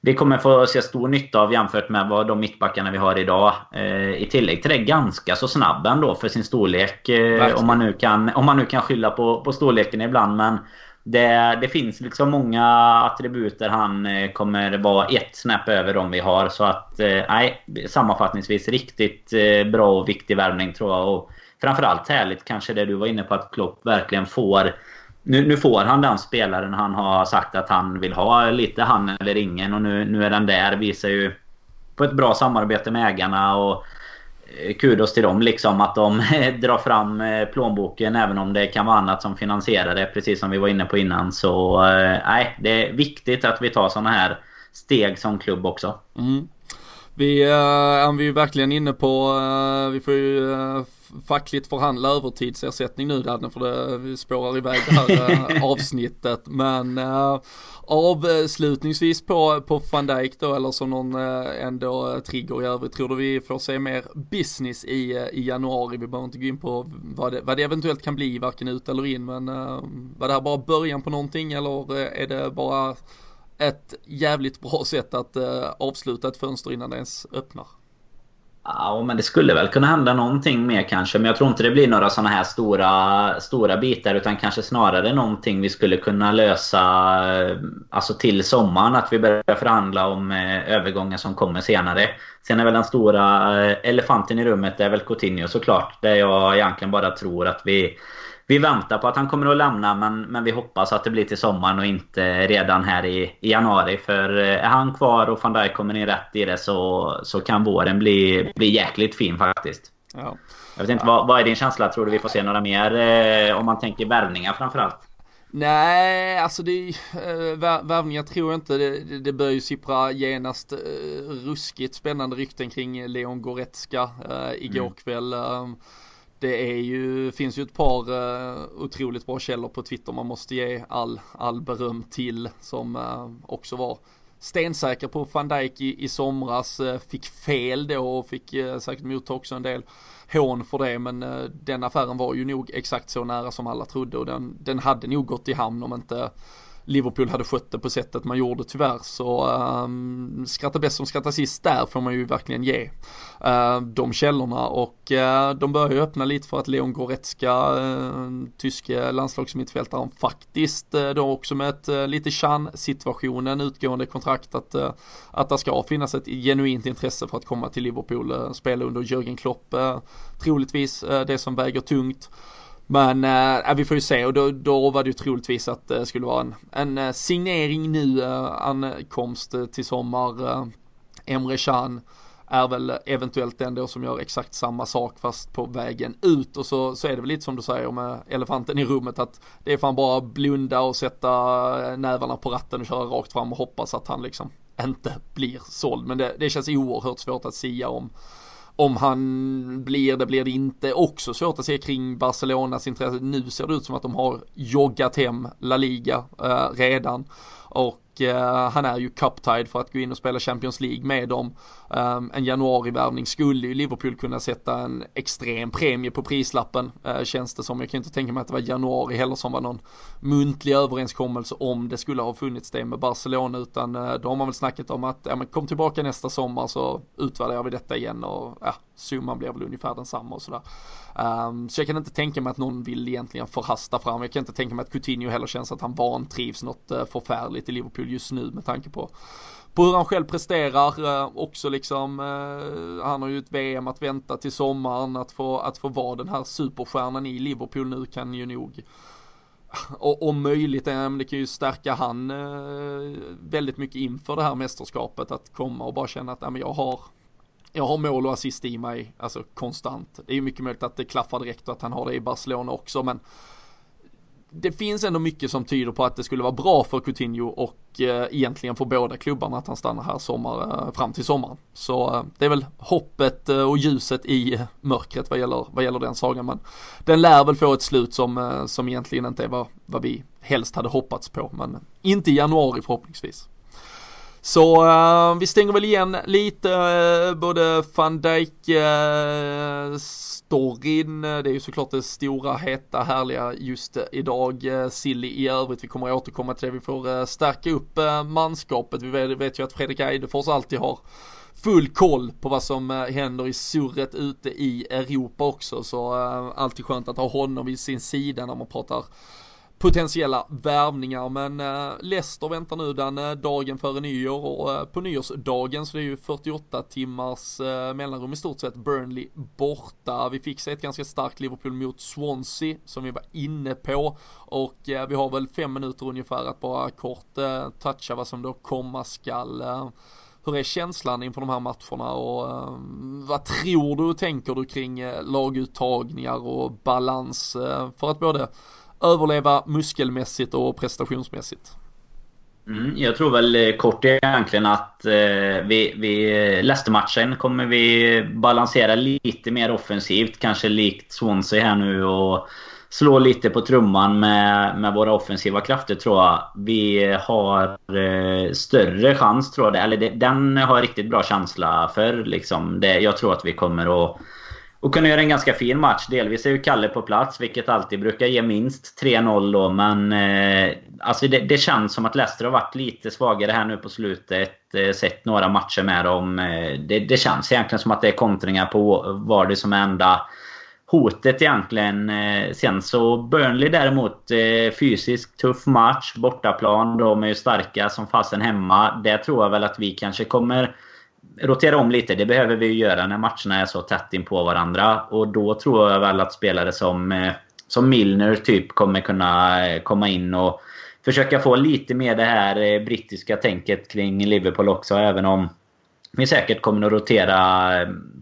vi kommer få se stor nytta av jämfört med vad de mittbackarna vi har idag. Eh, I tillägg till det ganska så snabb ändå för sin storlek. Eh, om, man nu kan, om man nu kan skylla på, på storleken ibland. Men det, det finns liksom många attribut där han eh, kommer vara ett snäpp över de vi har. Så att, eh, nej, sammanfattningsvis riktigt eh, bra och viktig värvning tror jag. Och framförallt härligt kanske det du var inne på att Klopp verkligen får nu, nu, får han den spelaren han har sagt att han vill ha. Lite han eller ingen. Och nu, nu är den där. Visar ju på ett bra samarbete med ägarna. Och eh, kudos till dem liksom att de drar fram eh, plånboken även om det kan vara annat som finansierar det. Precis som vi var inne på innan. Så eh, nej, det är viktigt att vi tar sådana här steg som klubb också. Mm. Vi, äh, vi är verkligen inne på, äh, vi får ju äh, fackligt förhandla övertidsersättning nu Danne för det spårar iväg det här äh, avsnittet. Men äh, avslutningsvis på, på van Dijk då eller som någon äh, ändå trigger i övrigt. Tror du vi får se mer business i, i januari? Vi behöver inte gå in på vad det, vad det eventuellt kan bli varken ut eller in. Men var det här bara början på någonting eller är det bara ett jävligt bra sätt att uh, avsluta ett fönster innan det ens öppnar. Ja, men det skulle väl kunna hända någonting mer kanske. Men jag tror inte det blir några sådana här stora, stora bitar. Utan kanske snarare någonting vi skulle kunna lösa eh, alltså till sommaren. Att vi börjar förhandla om eh, övergångar som kommer senare. Sen är väl den stora eh, elefanten i rummet det är väl Coutinho såklart. Där jag egentligen bara tror att vi vi väntar på att han kommer att lämna men, men vi hoppas att det blir till sommaren och inte redan här i, i januari. För är han kvar och van Dijk kommer in rätt i det så, så kan våren bli, bli jäkligt fin faktiskt. Ja. Jag vet inte, vad, vad är din känsla? Tror du vi får se några mer eh, om man tänker värvningar framförallt? Nej, alltså det äh, värvningar tror jag inte. Det, det börjar ju sippra genast äh, ruskigt spännande rykten kring Leon Goretzka äh, igår mm. kväll. Äh, det är ju, finns ju ett par uh, otroligt bra källor på Twitter man måste ge all, all beröm till som uh, också var stensäker på van Dijk i, i somras, uh, fick fel då och fick uh, säkert motta också en del hån för det men den affären var ju nog exakt så nära som alla trodde och den, den hade nog gått i hamn om inte Liverpool hade skött det på sättet man gjorde tyvärr så um, skratta bäst som skrattar sist där får man ju verkligen ge uh, de källorna och uh, de börjar ju öppna lite för att Leon Goretzka, uh, tyske landslagsmittfältaren faktiskt uh, då också med ett uh, lite chan situationen utgående kontrakt att, uh, att det ska finnas ett genuint intresse för att komma till Liverpool, uh, spela under Jürgen Klopp troligtvis det som väger tungt. Men äh, vi får ju se och då, då var det ju troligtvis att det skulle vara en, en eh, signering nu, äh, ankomst till sommar. Äh, Emre Can är väl eventuellt den då som gör exakt samma sak fast på vägen ut och så, så är det väl lite som du säger med elefanten i rummet att det är fan bara blunda och sätta nävarna på ratten och köra rakt fram och hoppas att han liksom inte blir såld. Men det, det känns oerhört svårt att sia om om han blir det, blir det inte. Också svårt att se kring Barcelonas intresse. Nu ser det ut som att de har joggat hem La Liga eh, redan. Och Eh, han är ju cup-tied för att gå in och spela Champions League med dem. Ehm, en januarivärvning skulle ju Liverpool kunna sätta en extrem premie på prislappen eh, känns det som. Jag kan inte tänka mig att det var januari heller som var någon muntlig överenskommelse om det skulle ha funnits det med Barcelona utan eh, då har man väl snackat om att ja, men kom tillbaka nästa sommar så utvärderar vi detta igen och ja, summan blir väl ungefär densamma och sådär. Um, så jag kan inte tänka mig att någon vill egentligen förhasta fram. Jag kan inte tänka mig att Coutinho heller känns att han vantrivs något uh, förfärligt i Liverpool just nu med tanke på på hur han själv presterar, eh, också liksom, Eh, han har ju ett VM att vänta till sommaren, att få, att få vara den här superstjärnan i Liverpool nu kan ju nog och om möjligt, eh, det kan ju stärka han eh, väldigt mycket inför det här mästerskapet att komma och bara känna att jag har jag har mål och assist i mig, alltså konstant. Det är ju mycket möjligt att det klaffar direkt och att han har det i Barcelona också, men det finns ändå mycket som tyder på att det skulle vara bra för Coutinho och eh, egentligen för båda klubbarna att han stannar här sommar, eh, fram till sommaren. Så eh, det är väl hoppet eh, och ljuset i mörkret vad gäller, vad gäller den sagan. Men den lär väl få ett slut som, som egentligen inte är vad, vad vi helst hade hoppats på. Men inte i januari förhoppningsvis. Så uh, vi stänger väl igen lite uh, både van Dijk uh, storyn, det är ju såklart det stora, heta, härliga just idag. Uh, Silly i övrigt, vi kommer att återkomma till det. Vi får stärka upp manskapet. Vi vet, vet ju att Fredrik Eidefors alltid har full koll på vad som händer i surret ute i Europa också. Så alltid skönt att ha honom vid sin sida när man pratar potentiella värvningar. Men eh, Leicester väntar nu den eh, dagen före nyår och eh, på nyårsdagen så det är ju 48 timmars eh, mellanrum i stort sett Burnley borta. Vi fick se ett ganska starkt Liverpool mot Swansea som vi var inne på och eh, vi har väl fem minuter ungefär att bara kort eh, toucha vad som då komma skall. Eh, hur är känslan inför de här matcherna och vad tror du och tänker du kring laguttagningar och balans för att både överleva muskelmässigt och prestationsmässigt. Mm, jag tror väl eh, kort egentligen att eh, vi, vi eh, Leicester-matchen kommer vi balansera lite mer offensivt. Kanske likt Swansea här nu och slå lite på trumman med, med våra offensiva krafter tror jag. Vi har eh, större chans tror jag. Eller det, den har jag riktigt bra känsla för. Liksom. Det, jag tror att vi kommer att och kunna göra en ganska fin match. Delvis är ju Kalle på plats, vilket alltid brukar ge minst 3-0 då. Men eh, alltså det, det, känns som att Leicester har varit lite svagare här nu på slutet. Eh, sett några matcher med dem. Eh, det, det, känns egentligen som att det är kontringar på Vardy som är enda hotet egentligen. Eh, sen så Burnley däremot, eh, tuff match. Bortaplan. De är ju starka som fasen hemma. Det tror jag väl att vi kanske kommer rotera om lite. Det behöver vi ju göra när matcherna är så tätt in på varandra. Och då tror jag väl att spelare som eh, som Milner typ kommer kunna eh, komma in och försöka få lite mer det här eh, brittiska tänket kring Liverpool också. Även om vi säkert kommer att rotera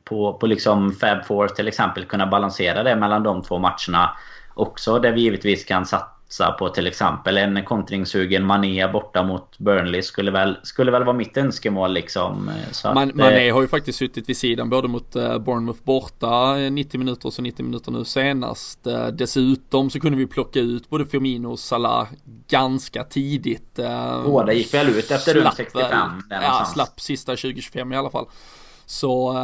på, på liksom Fab Four till exempel. Kunna balansera det mellan de två matcherna också. Där vi givetvis kan satsa på till exempel en kontringssugen Mané borta mot Burnley. Skulle väl, skulle väl vara mitt önskemål liksom. Så Man, att, Mané har ju faktiskt suttit vid sidan både mot uh, Bournemouth borta 90 minuter och så 90 minuter nu senast. Dessutom så kunde vi plocka ut både Firmino och Salah ganska tidigt. Båda gick väl ut efter runt 65? Ja, slapp sista 2025 i alla fall. Så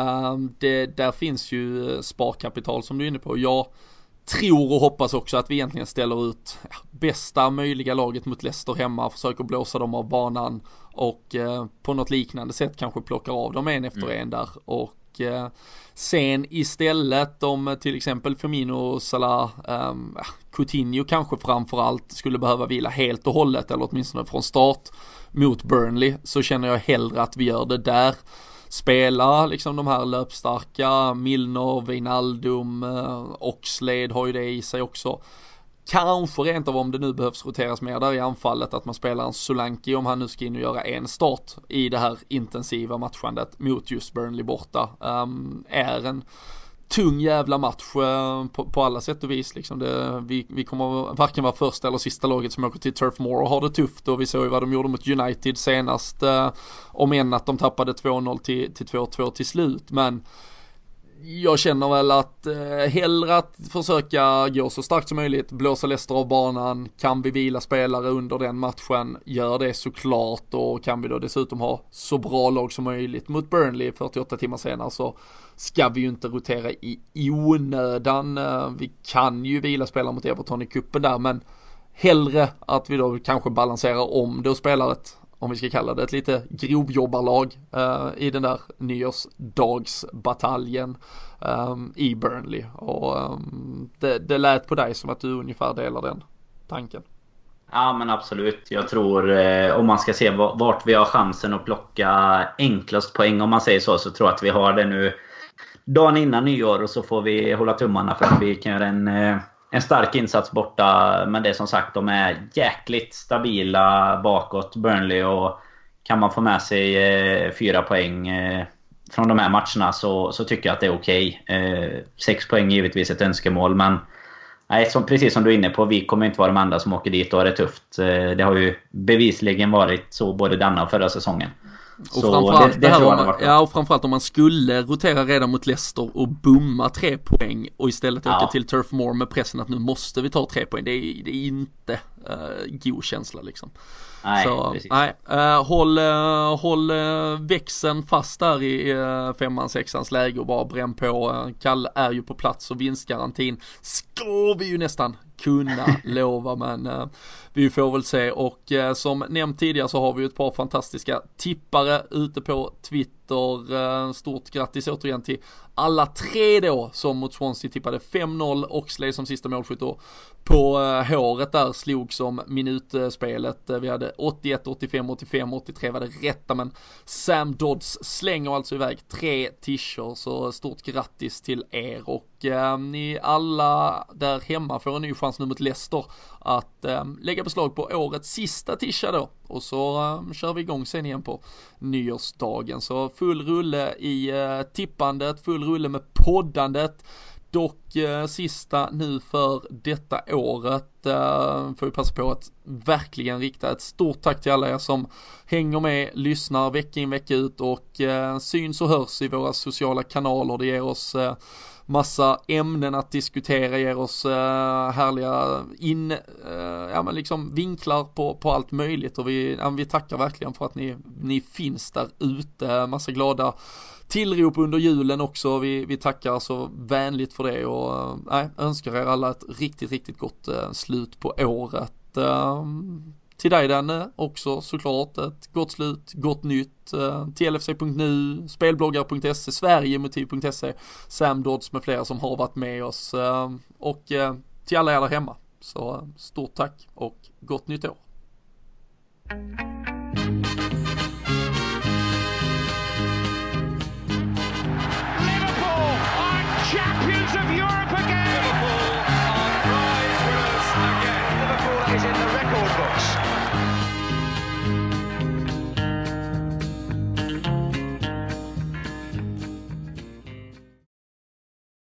det, där finns ju sparkapital som du är inne på. Jag tror och hoppas också att vi egentligen ställer ut bästa möjliga laget mot Leicester hemma, försöker blåsa dem av banan och eh, på något liknande sätt kanske plockar av dem en efter mm. en där och eh, sen istället om till exempel Firmino, Salah, eh, Coutinho kanske framförallt skulle behöva vila helt och hållet eller åtminstone från start mot Burnley så känner jag hellre att vi gör det där spela liksom de här löpstarka, Milner, Wijnaldum, eh, Oxlade har ju det i sig också. Kanske rent av om det nu behövs roteras mer där i anfallet att man spelar en Solanki om han nu ska in och göra en start i det här intensiva matchandet mot just Burnley borta. Um, är en tung jävla match eh, på, på, alla sätt och vis liksom. Det, vi, vi kommer varken vara första eller sista laget som åker till Turf Moor och har det tufft och vi såg ju vad de gjorde mot United senast. Eh, om än att de tappade 2-0 till, till 2-2 till slut men jag känner väl att eh, hellre att försöka gå så starkt som möjligt, blåsa Leicester av banan, kan vi vila spelare under den matchen, gör det såklart och kan vi då dessutom ha så bra lag som möjligt mot Burnley 48 timmar senare så ska vi ju inte rotera i onödan. Eh, vi kan ju vila spelare mot Everton i kuppen där men hellre att vi då kanske balanserar om det och spelar ett om vi ska kalla det ett lite grovjobbarlag uh, i den där nyårsdagsbataljen um, i Burnley. Och um, det, det lät på dig som att du ungefär delar den tanken. Ja men absolut. Jag tror eh, om man ska se vart vi har chansen att plocka enklast poäng om man säger så. Så tror jag att vi har det nu dagen innan nyår och så får vi hålla tummarna för att vi kan göra en eh, en stark insats borta. Men det är som sagt, de är jäkligt stabila bakåt, Burnley. Och kan man få med sig eh, fyra poäng eh, från de här matcherna så, så tycker jag att det är okej. Okay. Sex poäng är givetvis ett önskemål, men nej, som, precis som du är inne på, vi kommer inte vara de enda som åker dit och har det tufft. Det har ju bevisligen varit så både denna och förra säsongen. Och så framförallt det, det, det här om, ja, och framförallt om man skulle rotera redan mot Leicester och bomma tre poäng och istället åka till Turf Moor med pressen att nu måste vi ta tre poäng. Det är, det är inte uh, god känsla liksom. Nej, så, precis. nej, uh, håll, uh, håll uh, växeln fast där i uh, femman, sexans läge och bara bränn på. Uh, Kalle är ju på plats och vinstgarantin ska vi ju nästan kunna lova men uh, vi får väl se och uh, som nämnt tidigare så har vi ju ett par fantastiska tippare ute på Twitter. Uh, stort grattis återigen till alla tre då som mot Swansea tippade 5-0, Oxley som sista målskytt och på eh, håret där slog som minutspelet. Eh, vi hade 81, 85, 85, 83 var det rätta men Sam Dodds slänger alltså iväg tre t-shirts så stort grattis till er. Och eh, ni alla där hemma får en ny chans nu mot Leicester att eh, lägga beslag på årets sista tisha då. Och så eh, kör vi igång sen igen på nyårsdagen. Så full rulle i eh, tippandet, full rulle med poddandet Dock eh, sista nu för detta året eh, får vi passa på att verkligen rikta ett stort tack till alla er som hänger med, lyssnar vecka in vecka ut och eh, syns och hörs i våra sociala kanaler. Det ger oss eh, massa ämnen att diskutera, ger oss eh, härliga in, eh, ja men liksom vinklar på, på allt möjligt och vi, ja, vi tackar verkligen för att ni, ni finns där ute. Massa glada tillrop under julen också. Vi, vi tackar så vänligt för det och äh, önskar er alla ett riktigt, riktigt gott äh, slut på året. Äh, till dig Danne också såklart ett gott slut, gott nytt. TLFC.nu, till LFC.nu, spelbloggar.se, Sverigemotiv.se, Sam Dodds med flera som har varit med oss och till alla er där hemma. Så stort tack och gott nytt år. Of Europe.